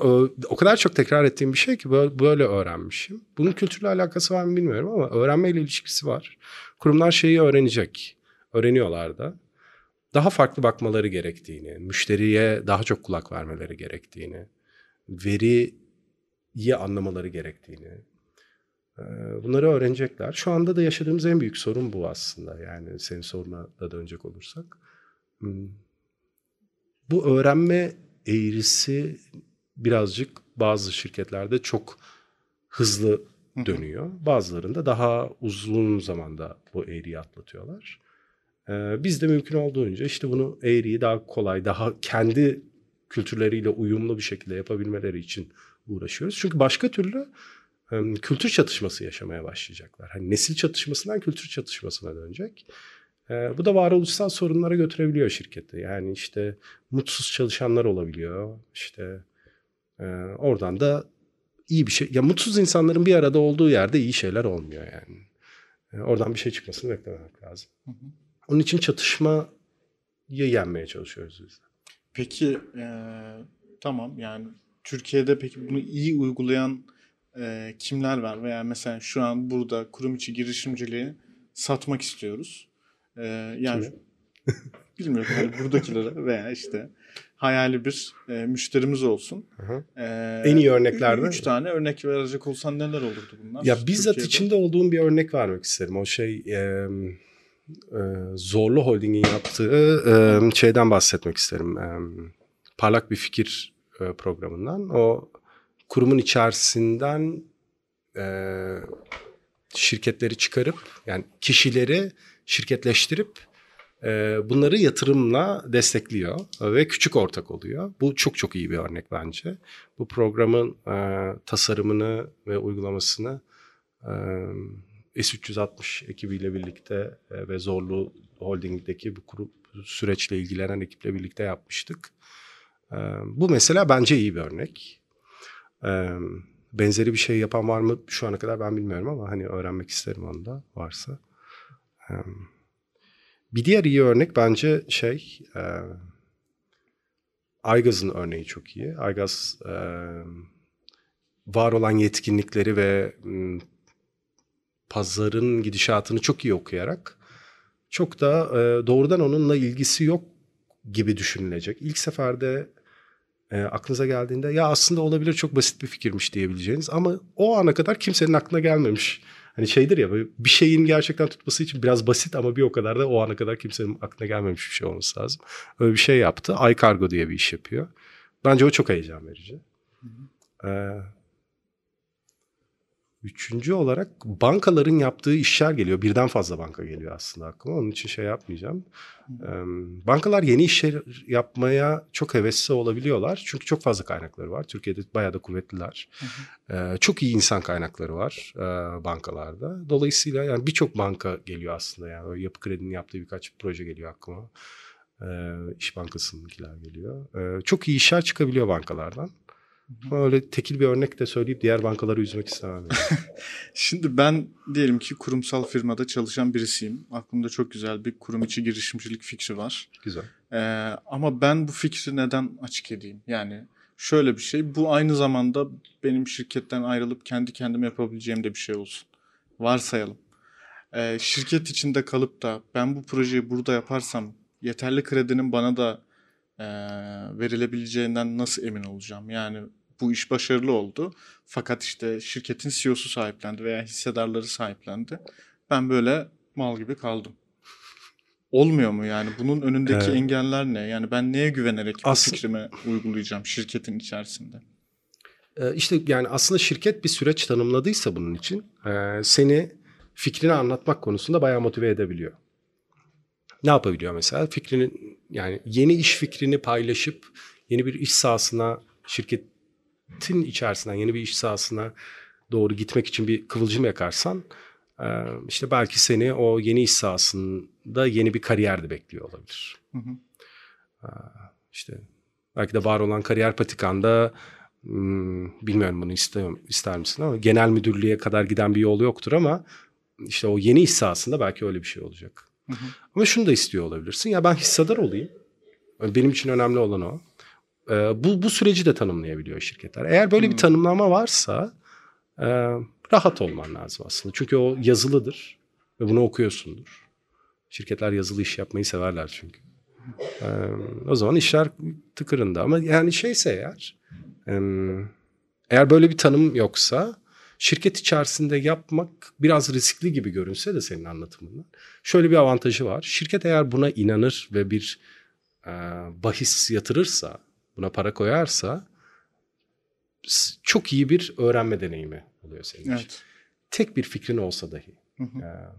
o kadar çok tekrar ettiğim bir şey ki böyle öğrenmişim. Bunun kültürle alakası var mı bilmiyorum ama öğrenmeyle ilişkisi var. Kurumlar şeyi öğrenecek öğreniyorlar da. Daha farklı bakmaları gerektiğini, müşteriye daha çok kulak vermeleri gerektiğini, veriyi anlamaları gerektiğini. Bunları öğrenecekler. Şu anda da yaşadığımız en büyük sorun bu aslında. Yani senin soruna da dönecek olursak. Hmm. Bu öğrenme eğrisi birazcık bazı şirketlerde çok hızlı dönüyor. Bazılarında daha uzun zamanda bu eğriyi atlatıyorlar. Ee, biz de mümkün olduğunca işte bunu eğriyi daha kolay, daha kendi kültürleriyle uyumlu bir şekilde yapabilmeleri için uğraşıyoruz. Çünkü başka türlü kültür çatışması yaşamaya başlayacaklar. Hani nesil çatışmasından kültür çatışmasına dönecek. Ee, bu da varoluşsal sorunlara götürebiliyor şirketi. Yani işte mutsuz çalışanlar olabiliyor. İşte e, oradan da iyi bir şey. Ya mutsuz insanların bir arada olduğu yerde iyi şeyler olmuyor yani. E, oradan bir şey çıkmasını beklemek lazım. Hı hı. Onun için çatışmayı yenmeye çalışıyoruz biz. Peki e, tamam yani Türkiye'de peki bunu iyi uygulayan e, kimler var? Veya mesela şu an burada kurum içi girişimciliği satmak istiyoruz. E, yani bilmiyorum hani buradakilere veya işte hayali bir e, müşterimiz olsun. E, en iyi örneklerden. Üç tane örnek verecek olsan neler olurdu bunlar? Ya bizzat Türkiye'de? içinde olduğum bir örnek vermek isterim. O şey... E, e, Zorlu Holding'in yaptığı e, şeyden bahsetmek isterim. E, parlak bir fikir e, programından. O kurumun içerisinden e, şirketleri çıkarıp yani kişileri şirketleştirip e, bunları yatırımla destekliyor ve küçük ortak oluyor. Bu çok çok iyi bir örnek bence. Bu programın e, tasarımını ve uygulamasını e, S360 ekibiyle birlikte e, ve Zorlu Holding'deki bu kurum süreçle ilgilenen ekiple birlikte yapmıştık. E, bu mesela bence iyi bir örnek. E, benzeri bir şey yapan var mı şu ana kadar ben bilmiyorum ama hani öğrenmek isterim onu da varsa. Bir diğer iyi örnek bence şey Aygaz'ın örneği çok iyi. Aygaz var olan yetkinlikleri ve pazarın gidişatını çok iyi okuyarak çok da e, doğrudan onunla ilgisi yok gibi düşünülecek. İlk seferde e, aklınıza geldiğinde ya aslında olabilir çok basit bir fikirmiş diyebileceğiniz ama o ana kadar kimsenin aklına gelmemiş. Hani şeydir ya bir şeyin gerçekten tutması için biraz basit ama bir o kadar da o ana kadar kimsenin aklına gelmemiş bir şey olması lazım. Öyle bir şey yaptı. iCargo diye bir iş yapıyor. Bence o çok heyecan verici. Hı hı. Ee, Üçüncü olarak bankaların yaptığı işler geliyor. Birden fazla banka geliyor aslında aklıma. Onun için şey yapmayacağım. bankalar yeni işler yapmaya çok hevesli olabiliyorlar. Çünkü çok fazla kaynakları var. Türkiye'de bayağı da kuvvetliler. çok iyi insan kaynakları var bankalarda. Dolayısıyla yani birçok banka geliyor aslında. Yani Yapı Kredi'nin yaptığı birkaç proje geliyor aklıma. İş Bankası'nınkiler geliyor. çok iyi işler çıkabiliyor bankalardan. Öyle tekil bir örnek de söyleyip diğer bankaları üzmek istemem. Yani. Şimdi ben diyelim ki kurumsal firmada çalışan birisiyim. Aklımda çok güzel bir kurum içi girişimcilik fikri var. Güzel. Ee, ama ben bu fikri neden açık edeyim? Yani şöyle bir şey. Bu aynı zamanda benim şirketten ayrılıp kendi kendime yapabileceğim de bir şey olsun. Varsayalım. Ee, şirket içinde kalıp da ben bu projeyi burada yaparsam yeterli kredinin bana da e, verilebileceğinden nasıl emin olacağım? Yani bu iş başarılı oldu. Fakat işte şirketin CEO'su sahiplendi veya hissedarları sahiplendi. Ben böyle mal gibi kaldım. Olmuyor mu yani? Bunun önündeki evet. engeller ne? Yani ben neye güvenerek As- bu fikrimi uygulayacağım şirketin içerisinde? Ee, işte yani aslında şirket bir süreç tanımladıysa bunun için e, seni fikrini anlatmak konusunda bayağı motive edebiliyor. ne yapabiliyor mesela? Fikrini yani yeni iş fikrini paylaşıp yeni bir iş sahasına şirketin içerisinden yeni bir iş sahasına doğru gitmek için bir kıvılcım yakarsan e, işte belki seni o yeni iş sahasında yeni bir kariyer de bekliyor olabilir. Hı hı. E, işte belki de var olan kariyer patikanda hmm, bilmiyorum bunu ister, ister misin ama genel müdürlüğe kadar giden bir yol yoktur ama işte o yeni iş sahasında belki öyle bir şey olacak. Hı hı. Ama şunu da istiyor olabilirsin. Ya ben hissedar olayım. Benim için önemli olan o. Ee, bu, bu süreci de tanımlayabiliyor şirketler. Eğer böyle bir Hmm. tanımlama varsa e, rahat olman lazım aslında. Çünkü o yazılıdır ve bunu okuyorsundur. Şirketler yazılı iş yapmayı severler çünkü. Ee, o zaman işler tıkırında. Ama yani şeyse eğer eğer böyle bir tanım yoksa şirket içerisinde yapmak biraz riskli gibi görünse de senin anlatımından. Şöyle bir avantajı var. Şirket eğer buna inanır ve bir e, bahis yatırırsa, buna para koyarsa çok iyi bir öğrenme deneyimi oluyor senin için. Evet. Tek bir fikrin olsa dahi. Hı hı.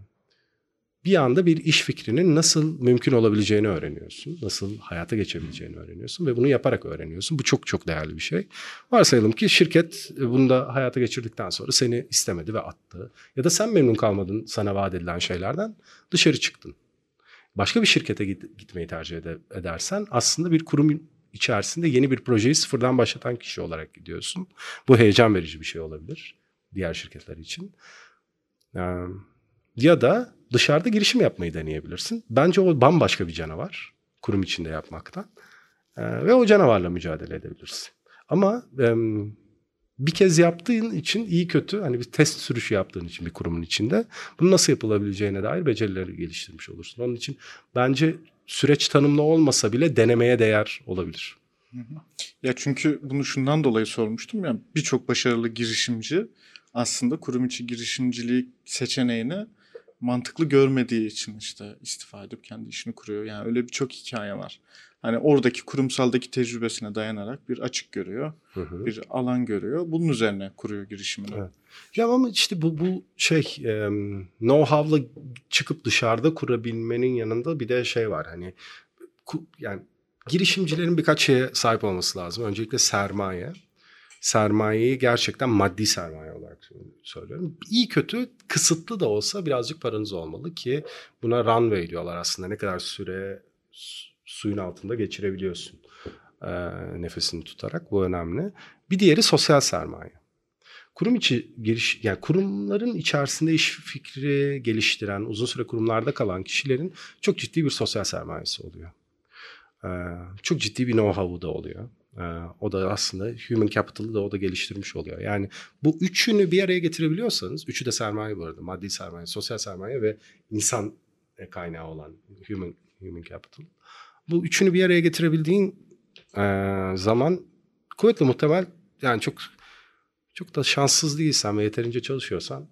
Bir anda bir iş fikrinin nasıl mümkün olabileceğini öğreniyorsun. Nasıl hayata geçebileceğini öğreniyorsun ve bunu yaparak öğreniyorsun. Bu çok çok değerli bir şey. Varsayalım ki şirket e, bunu da hayata geçirdikten sonra seni istemedi ve attı. Ya da sen memnun kalmadın sana vaat edilen şeylerden dışarı çıktın. Başka bir şirkete git- gitmeyi tercih ede- edersen aslında bir kurum içerisinde yeni bir projeyi sıfırdan başlatan kişi olarak gidiyorsun. Bu heyecan verici bir şey olabilir diğer şirketler için. Ya da dışarıda girişim yapmayı deneyebilirsin. Bence o bambaşka bir canavar kurum içinde yapmaktan. Ve o canavarla mücadele edebilirsin. Ama bir kez yaptığın için iyi kötü hani bir test sürüşü yaptığın için bir kurumun içinde bunu nasıl yapılabileceğine dair becerileri geliştirmiş olursun. Onun için bence süreç tanımlı olmasa bile denemeye değer olabilir. Ya çünkü bunu şundan dolayı sormuştum ya birçok başarılı girişimci aslında kurum içi girişimcilik seçeneğini mantıklı görmediği için işte istifa edip kendi işini kuruyor. Yani öyle birçok hikaye var. Hani oradaki kurumsaldaki tecrübesine dayanarak bir açık görüyor, Hı hı. bir alan görüyor. Bunun üzerine kuruyor girişimini. Evet. Ya ama işte bu bu şey em, know-how'la çıkıp dışarıda kurabilmenin yanında bir de şey var hani yani girişimcilerin birkaç şeye sahip olması lazım. Öncelikle sermaye. Sermayeyi gerçekten maddi sermaye olarak söylüyorum. İyi kötü kısıtlı da olsa birazcık paranız olmalı ki buna runway diyorlar aslında. Ne kadar süre su- suyun altında geçirebiliyorsun e, nefesini tutarak bu önemli. Bir diğeri sosyal sermaye kurum içi giriş yani kurumların içerisinde iş fikri geliştiren, uzun süre kurumlarda kalan kişilerin çok ciddi bir sosyal sermayesi oluyor. Ee, çok ciddi bir know-how'u da oluyor. Ee, o da aslında human capital'ı da o da geliştirmiş oluyor. Yani bu üçünü bir araya getirebiliyorsanız, üçü de sermaye bu arada, maddi sermaye, sosyal sermaye ve insan kaynağı olan human human capital. Bu üçünü bir araya getirebildiğin e, zaman kuvvetle muhtemel yani çok çok da şanssız değilsen ve yeterince çalışıyorsan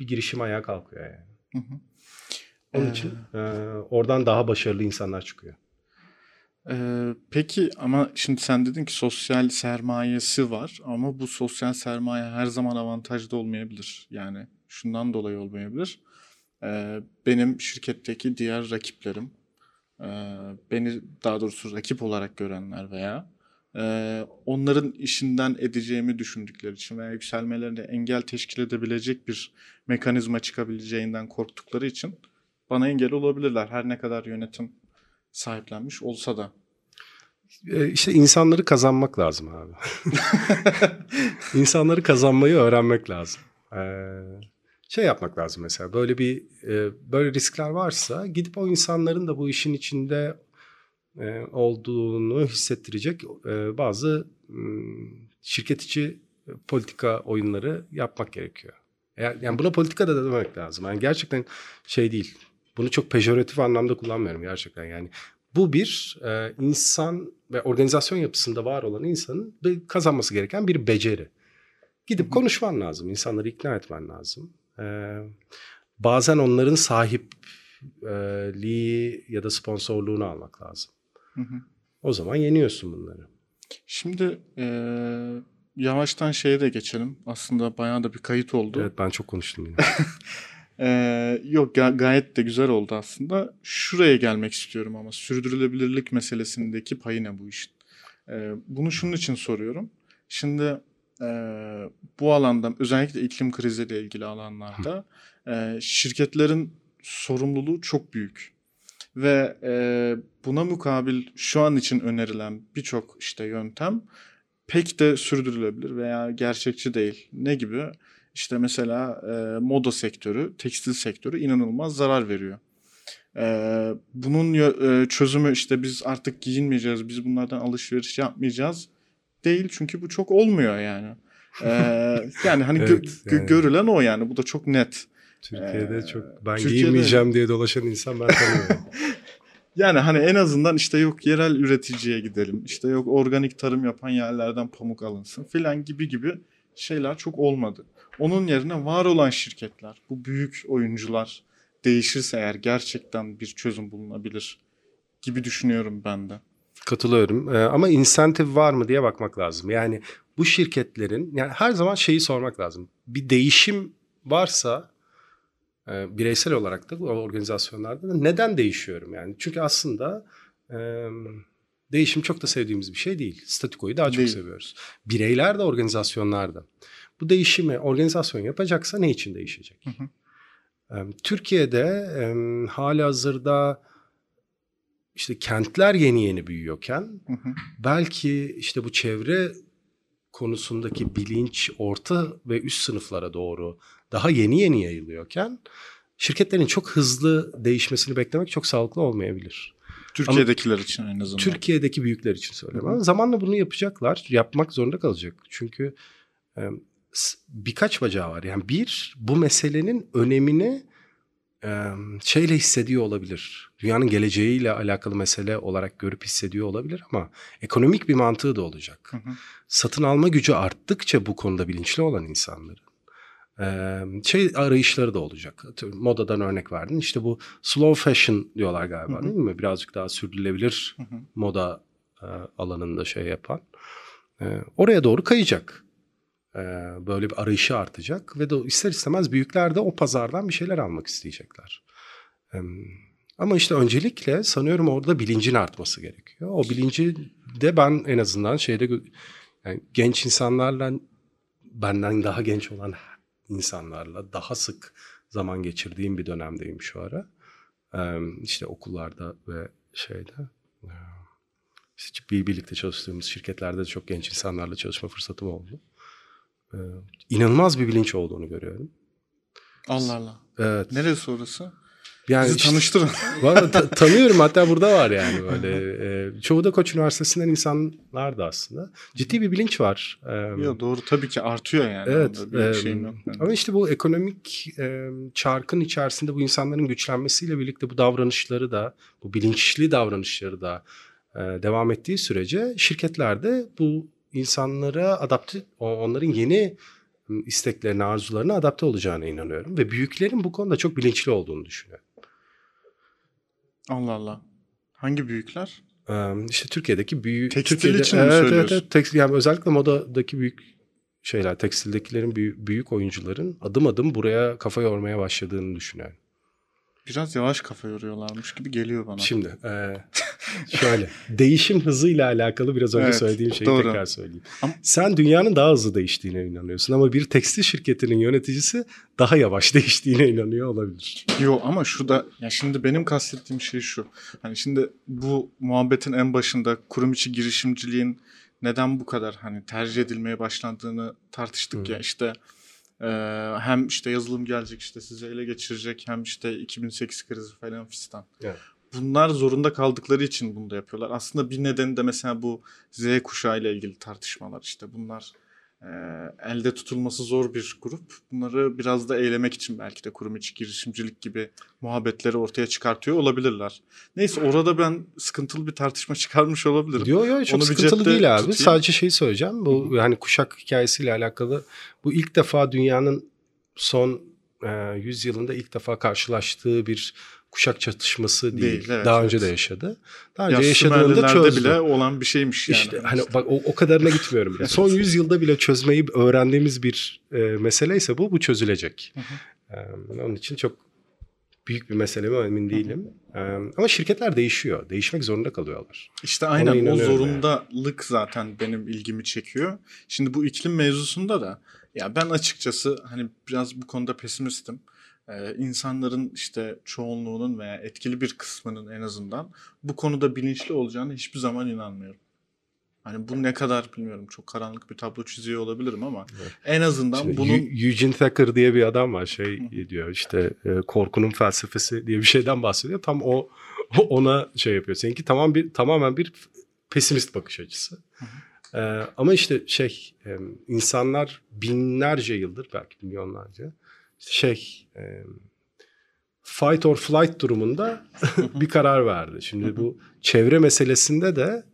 bir girişim ayağa kalkıyor yani. Hı hı. Onun Ee, için e, oradan daha başarılı insanlar çıkıyor. Ee, peki ama şimdi sen dedin ki sosyal sermayesi var ama bu sosyal sermaye her zaman avantajlı olmayabilir. Yani şundan dolayı olmayabilir. Ee, benim şirketteki diğer rakiplerim, e, beni daha doğrusu rakip olarak görenler veya e, onların işinden edeceğimi düşündükleri için veya yükselmelerine engel teşkil edebilecek bir mekanizma çıkabileceğinden korktukları için bana engel olabilirler. Her ne kadar yönetim sahiplenmiş olsa da. E, işte insanları kazanmak lazım abi. İnsanları kazanmayı öğrenmek lazım. Ee, şey yapmak lazım mesela böyle bir e, böyle riskler varsa gidip o insanların da bu işin içinde e, olduğunu hissettirecek e, bazı m, şirket içi politika oyunları yapmak gerekiyor. Yani buna politika da demek lazım. Yani gerçekten şey değil. Bunu çok pejoratif anlamda kullanmıyorum gerçekten. Yani bu bir e, insan ve organizasyon yapısında var olan insanın bir kazanması gereken bir beceri. Gidip konuşman lazım, insanları ikna etmen lazım. Ee, bazen onların sahipliği ya da sponsorluğunu almak lazım. Hı hı. O zaman yeniyorsun bunları. Şimdi eee, yavaştan şeye de geçelim. Aslında bayağı da bir kayıt oldu. Evet ben çok konuştum yine. Ee, yok ga- gayet de güzel oldu aslında. Şuraya gelmek istiyorum ama sürdürülebilirlik meselesindeki payı ne bu işin? Ee, bunu şunun için soruyorum. Şimdi e, bu alanda özellikle iklim kriziyle ilgili alanlarda e, şirketlerin sorumluluğu çok büyük. Ve e, buna mukabil şu an için önerilen birçok işte yöntem pek de sürdürülebilir veya gerçekçi değil. Ne gibi? İşte mesela e, moda sektörü, tekstil sektörü inanılmaz zarar veriyor. E, bunun e, çözümü işte biz artık giyinmeyeceğiz, biz bunlardan alışveriş yapmayacağız değil çünkü bu çok olmuyor yani. E, yani hani Evet, gö- yani. görülen o yani bu da çok net. Türkiye'de Ee, çok ben Türkiye'de- giyinmeyeceğim diye dolaşan insan ben tanıyorum. Yani hani en azından işte yok yerel üreticiye gidelim. işte yok organik tarım yapan yerlerden pamuk alınsın filan gibi gibi şeyler çok olmadı. Onun yerine var olan şirketler, bu büyük oyuncular değişirse eğer gerçekten bir çözüm bulunabilir gibi düşünüyorum ben de. Katılıyorum. Ee, ama insentif var mı diye bakmak lazım. Yani bu şirketlerin yani her zaman şeyi sormak lazım. Bir değişim varsa e, bireysel olarak da bu organizasyonlarda da neden değişiyorum yani? Çünkü aslında değişim çok da sevdiğimiz bir şey değil. Statikoyu daha çok Değil. seviyoruz. Bireyler de organizasyonlar da. Bu değişimi organizasyon yapacaksa ne için değişecek? Hı hı. Türkiye'de hali hazırda işte kentler yeni yeni büyüyorken Hı hı. belki işte bu çevre konusundaki bilinç orta ve üst sınıflara doğru daha yeni yeni yayılıyorken şirketlerin çok hızlı değişmesini beklemek çok sağlıklı olmayabilir. Türkiye'dekiler için en azından. Türkiye'deki büyükler için söylüyorum. Hı hı. Ama zamanla bunu yapacaklar. Yapmak zorunda kalacak. Çünkü e, birkaç bacağı var. Yani bir, bu meselenin önemini e, şeyle hissediyor olabilir. Dünyanın geleceğiyle alakalı mesele olarak görüp hissediyor olabilir ama ekonomik bir mantığı da olacak. Hı hı. Satın alma gücü arttıkça bu konuda bilinçli olan insanların şey arayışları da olacak. Modadan örnek verdin. İşte bu slow fashion diyorlar galiba Hı hı. değil mi? Birazcık daha sürdürülebilir Hı hı. moda alanında şey yapan. Oraya doğru kayacak. Böyle bir arayışı artacak ve de ister istemez büyükler de o pazardan bir şeyler almak isteyecekler. Ama işte öncelikle sanıyorum orada bilincin artması gerekiyor. O bilinci de ben en azından şeyde yani genç insanlarla benden daha genç olan insanlarla daha sık zaman geçirdiğim bir dönemdeyim şu ara. İşte okullarda ve şeyde. işte bir birlikte çalıştığımız şirketlerde de çok genç insanlarla çalışma fırsatım oldu. İnanılmaz bir bilinç olduğunu görüyorum. Allah Allah. Evet. Neresi orası? Yani Bizi tanıştırın. Valla ta- tanıyorum hatta burada var yani böyle. Ee, çoğu da Koç Üniversitesi'nden insanlar da aslında. Ciddi bir bilinç var. Ee, Yo, doğru tabii ki artıyor yani. Evet. E, şeyim yok. benim. ama işte bu ekonomik e, çarkın içerisinde bu insanların güçlenmesiyle birlikte bu davranışları da, bu bilinçli davranışları da e, devam ettiği sürece şirketlerde bu insanlara adapte, onların yeni isteklerine, arzularına adapte olacağına inanıyorum. Ve büyüklerin bu konuda çok bilinçli olduğunu düşünüyorum. Allah Allah. Hangi büyükler? Ee, işte Türkiye'deki büyük Tekstil Türkiye'de, için mi evet, evet, söylüyorsun? evet, tekstil, yani özellikle modadaki büyük şeyler, tekstildekilerin büyük, büyük oyuncuların adım adım buraya kafa yormaya başladığını düşünüyorum. Biraz yavaş kafa yoruyorlarmış gibi geliyor bana. Şimdi e, şöyle değişim hızıyla alakalı biraz önce Evet, söylediğim şeyi doğru. tekrar söyleyeyim. Ama- Sen dünyanın daha hızlı değiştiğine inanıyorsun ama bir tekstil şirketinin yöneticisi daha yavaş değiştiğine inanıyor olabilir. Yo ama şu da ya şimdi benim kastettiğim şey şu. Hani şimdi bu muhabbetin en başında kurum içi girişimciliğin neden bu kadar hani tercih edilmeye başlandığını tartıştık Hı. ya işte e, hem işte yazılım gelecek işte sizi ele geçirecek hem işte 2008 krizi falan fistan. Evet. Bunlar zorunda kaldıkları için bunu da yapıyorlar. Aslında bir nedeni de mesela bu Z kuşağı ile ilgili tartışmalar işte bunlar e, elde tutulması zor bir grup. Bunları biraz da eylemek için belki de kurum içi girişimcilik gibi muhabbetleri ortaya çıkartıyor olabilirler. Neyse orada ben sıkıntılı bir tartışma çıkarmış olabilirim. Diyor yo çok Onu sıkıntılı değil abi. tutayım. Sadece şeyi söyleyeceğim. Bu yani kuşak hikayesiyle alakalı bu ilk defa dünyanın son e, 100 yılında ilk defa karşılaştığı bir kuşak çatışması değil. Değil, evet, Daha evet. önce de yaşadı. Daha önce Ya yaşadığında çözdü. bile olan bir şeymiş yani. İşte hani bak o, o kadarına gitmiyorum bile. Son 100 yılda bile çözmeyi öğrendiğimiz bir e, mesele ise bu, bu çözülecek. Hı Ee, onun için çok büyük bir mesele mi emin değilim. Ee, ama şirketler değişiyor. Değişmek zorunda kalıyorlar. İşte aynen o zorundalık zaten benim ilgimi çekiyor. Şimdi bu iklim mevzusunda da ya ben açıkçası hani biraz bu konuda pesimistim. Ee, insanların işte çoğunluğunun veya etkili bir kısmının en azından bu konuda bilinçli olacağını hiçbir zaman inanmıyorum. Hani bu ne kadar bilmiyorum çok karanlık bir tablo çiziyor olabilirim ama Evet. en azından Şimdi bunun Eu- Eugene Thacker diye bir adam var şey diyor işte e, korkunun felsefesi diye bir şeyden bahsediyor. Tam o o- ona şey yapıyor. Seninki tamam bir tamamen bir pesimist bakış açısı. Ee, ama işte şey insanlar binlerce yıldır belki milyonlarca şey e, fight or flight durumunda bir karar verdi. Şimdi bu çevre meselesinde de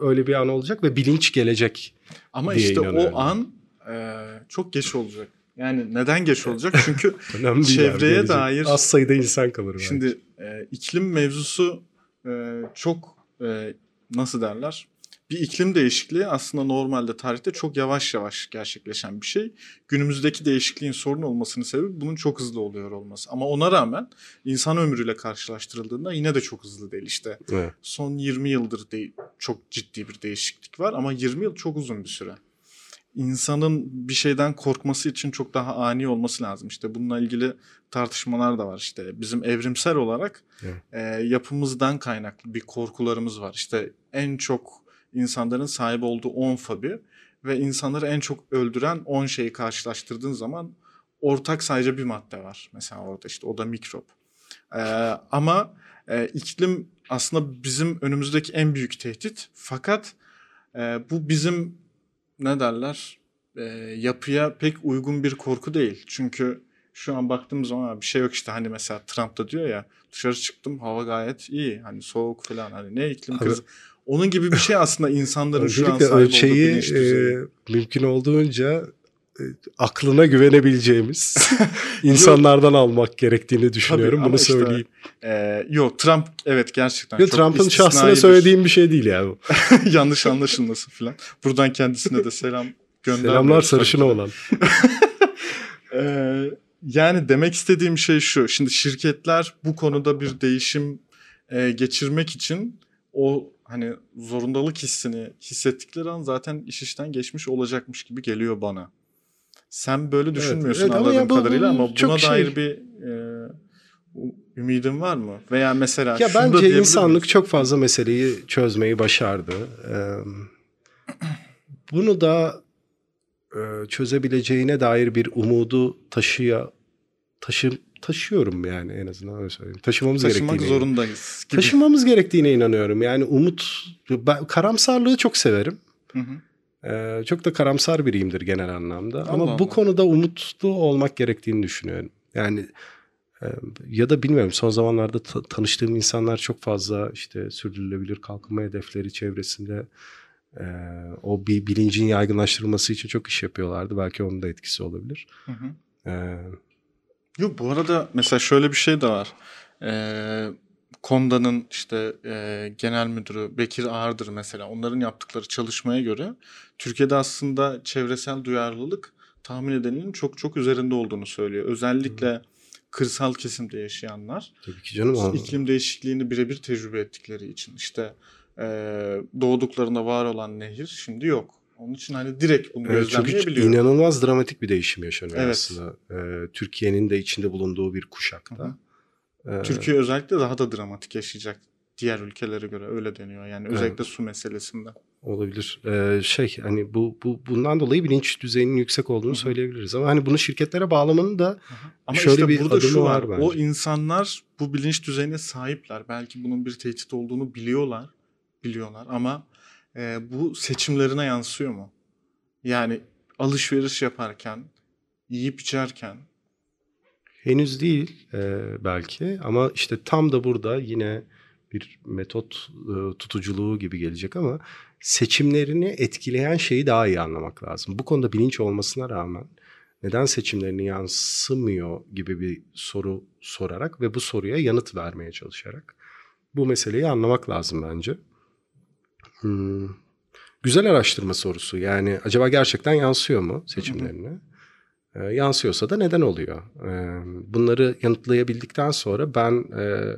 öyle bir an olacak ve bilinç gelecek. ama diye işte inanıyorum. o an e, çok geç olacak. Yani neden geç olacak? Çünkü Çevreye gelecek. dair- az sayıda insan kalır. belki. Şimdi e, iklim mevzusu e, çok e, nasıl derler? Bir iklim değişikliği aslında normalde tarihte çok yavaş yavaş gerçekleşen bir şey. Günümüzdeki değişikliğin sorun olmasının sebebi bunun çok hızlı oluyor olması. Ama ona rağmen insan ömrüyle karşılaştırıldığında yine de çok hızlı değil işte. Evet. Son 20 yıldır de çok ciddi bir değişiklik var ama 20 yıl çok uzun bir süre. İnsanın bir şeyden korkması için çok daha ani olması lazım. İşte bununla ilgili tartışmalar da var. İşte bizim evrimsel olarak Evet. e, yapımızdan kaynaklı bir korkularımız var. İşte en çok insanların sahip olduğu 10 fobi ve insanları en çok öldüren 10 şeyi karşılaştırdığın zaman ortak sadece bir madde var. Mesela orada işte o da mikrop. E, ama e, iklim aslında bizim önümüzdeki en büyük tehdit. Fakat e, bu bizim ne derler e, yapıya pek uygun bir korku değil. Çünkü şu an baktığımız zaman bir şey yok işte hani mesela Trump da diyor ya dışarı çıktım hava gayet iyi hani soğuk falan hani ne iklim krizi. Onun gibi bir şey aslında insanların şu an Öncelikle sahip olduğu ölçeği e, mümkün olduğunca e, aklına güvenebileceğimiz insanlardan almak gerektiğini düşünüyorum. ama Bunu işte söyleyeyim. Ee, yok Trump evet gerçekten Yo, Trump'ın şahsına bir- söylediğim bir şey değil yani. yanlış anlaşılmasın falan. Buradan kendisine de selam göndermiyoruz. Selamlar tabii sarışına olan. Ee, yani demek istediğim şey şu. Şimdi şirketler bu konuda bir değişim e, geçirmek için o hani zorundalık hissini hissettikleri an zaten iş işten geçmiş olacakmış gibi geliyor bana. Sen böyle düşünmüyorsun evet ama anladığım ya bu- kadarıyla ama buna şey. dair bir e, ümidin var mı? Veya mesela Ya bence insanlık miyiz? çok fazla meseleyi çözmeyi başardı. Ee, bunu da e, çözebileceğine dair bir umudu taşıya taşı taşıyorum yani en azından öyle söyleyeyim. Taşımamız taşımak gerektiğine. zorundayız gibi. Taşımamız gerektiğine inanıyorum. Yani umut ben karamsarlığı çok severim. Hı hı. Ee, çok da karamsar biriyimdir genel anlamda. Ama Allah bu Allah. konuda umutlu olmak gerektiğini düşünüyorum. Yani e, ya da bilmiyorum son zamanlarda ta- tanıştığım insanlar çok fazla işte sürdürülebilir kalkınma hedefleri çevresinde e, o bir bilincin yaygınlaştırılması için çok iş yapıyorlardı. Belki onun da etkisi olabilir. Hı hı. Ee, Yok bu arada mesela şöyle bir şey de var. Ee, Konda'nın işte e, genel müdürü Bekir Ağırdır mesela. Onların yaptıkları çalışmaya göre Türkiye'de aslında çevresel duyarlılık tahmin edilenin çok çok üzerinde olduğunu söylüyor. Özellikle kırsal kesimde yaşayanlar tabii ki canım. ama- iklim değişikliğini birebir tecrübe ettikleri için işte e, doğduklarında var olan nehir şimdi yok. Onun için hani direkt bunu Evet, çünkü gözlemleyebiliyor. inanılmaz dramatik bir değişim yaşanıyor Evet. aslında. Ee, Türkiye'nin de içinde bulunduğu bir kuşakta. Ee, Türkiye özellikle daha da dramatik yaşayacak diğer ülkelere göre öyle deniyor. Yani Evet. özellikle su meselesinde. Olabilir. Ee, şey hani bu bu bundan dolayı bilinç düzeyinin yüksek olduğunu Hı hı. söyleyebiliriz. Ama hani bunu şirketlere bağlamanın da Ama Şöyle işte bir burada adımı şu var. var o bence. insanlar bu bilinç düzeyine sahipler. Belki bunun bir tehdit olduğunu biliyorlar. Biliyorlar ama e, bu seçimlerine yansıyor mu? Yani alışveriş yaparken, yiyip içerken henüz değil e, belki ama işte tam da burada yine bir metot e, tutuculuğu gibi gelecek ama seçimlerini etkileyen şeyi daha iyi anlamak lazım. Bu konuda bilinç olmasına rağmen neden seçimlerini yansımıyor gibi bir soru sorarak ve bu soruya yanıt vermeye çalışarak bu meseleyi anlamak lazım bence. Hmm. Güzel araştırma sorusu. Yani acaba gerçekten yansıyor mu seçimlerine? E, yansıyorsa da neden oluyor? E, bunları yanıtlayabildikten sonra ben e,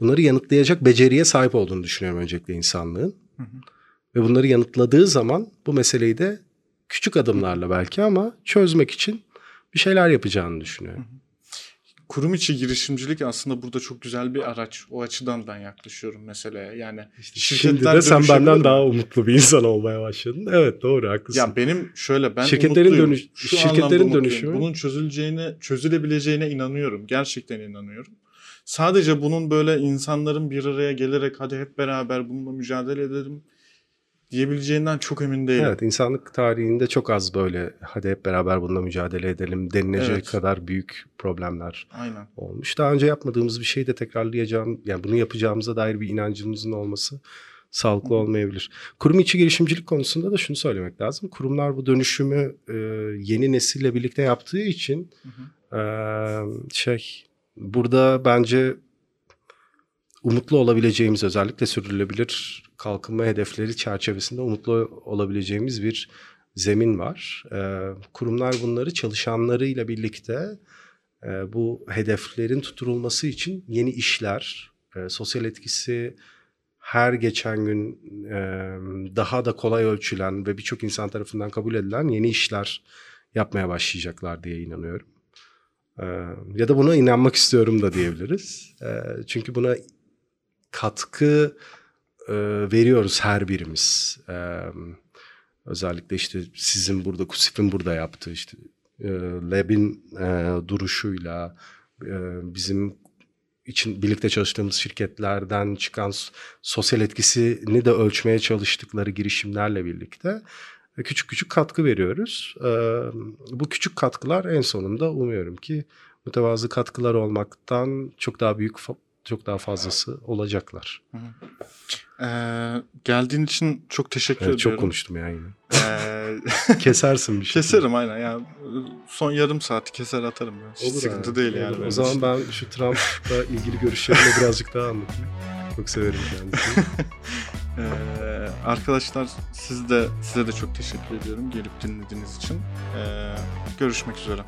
bunları yanıtlayacak beceriye sahip olduğunu düşünüyorum öncelikle insanlığın. Hı hı. Ve bunları yanıtladığı zaman bu meseleyi de küçük adımlarla belki ama çözmek için bir şeyler yapacağını düşünüyorum. Kurum içi girişimcilik aslında burada çok güzel bir araç. O açıdan ben yaklaşıyorum meseleye. Yani Şimdi de sen benden daha umutlu bir insan olmaya başladın. Evet doğru haklısın. Ya benim şöyle ben Şirketlerin dönüş- Şu şirketlerin dönüşümü- Bunun çözüleceğine, çözülebileceğine inanıyorum. Gerçekten inanıyorum. Sadece bunun böyle insanların bir araya gelerek hadi hep beraber bununla mücadele edelim diyebileceğinden çok emin değilim. Evet insanlık tarihinde çok az böyle hadi hep beraber bununla mücadele edelim denilecek Evet. kadar büyük problemler Aynen. olmuş. Daha önce yapmadığımız bir şeyi de tekrarlayacağım yani bunu yapacağımıza dair bir inancımızın olması sağlıklı olmayabilir. Kurum içi girişimcilik konusunda da şunu söylemek lazım. Kurumlar bu dönüşümü e, yeni nesille birlikte yaptığı için Hı hı. e, şey burada bence umutlu olabileceğimiz özellikle sürdürülebilir kalkınma hedefleri çerçevesinde umutlu olabileceğimiz bir zemin var. Ee, kurumlar bunları çalışanlarıyla birlikte e, bu hedeflerin tutturulması için yeni işler, e, sosyal etkisi her geçen gün e, daha da kolay ölçülen ve birçok insan tarafından kabul edilen yeni işler yapmaya başlayacaklar diye inanıyorum. Ee, ya da buna inanmak istiyorum da diyebiliriz. Ee, çünkü buna katkı e, veriyoruz her birimiz. Ee, özellikle işte sizin burada, Kusif'in burada yaptığı işte e, Lab'in e, duruşuyla e, bizim için birlikte çalıştığımız şirketlerden çıkan sosyal etkisini de ölçmeye çalıştıkları girişimlerle birlikte e, küçük küçük katkı veriyoruz. Ee, bu küçük katkılar en sonunda umuyorum ki mütevazı katkılar olmaktan çok daha büyük çok daha fazlası olacaklar. Ee, geldiğin için çok teşekkür Evet, çok ediyorum. konuştum ya yine. Ee, Kesersin bir şey. keserim aynen. Yani son yarım saati keser atarım. Ben. Hiç Olur sıkıntı abi, değil olur. yani. O zaman için. ben şu Trump'la ilgili görüşlerimi birazcık daha anlatayım. Çok severim kendisini. Ee, arkadaşlar siz de size de çok teşekkür ediyorum gelip dinlediğiniz için. Ee, görüşmek üzere.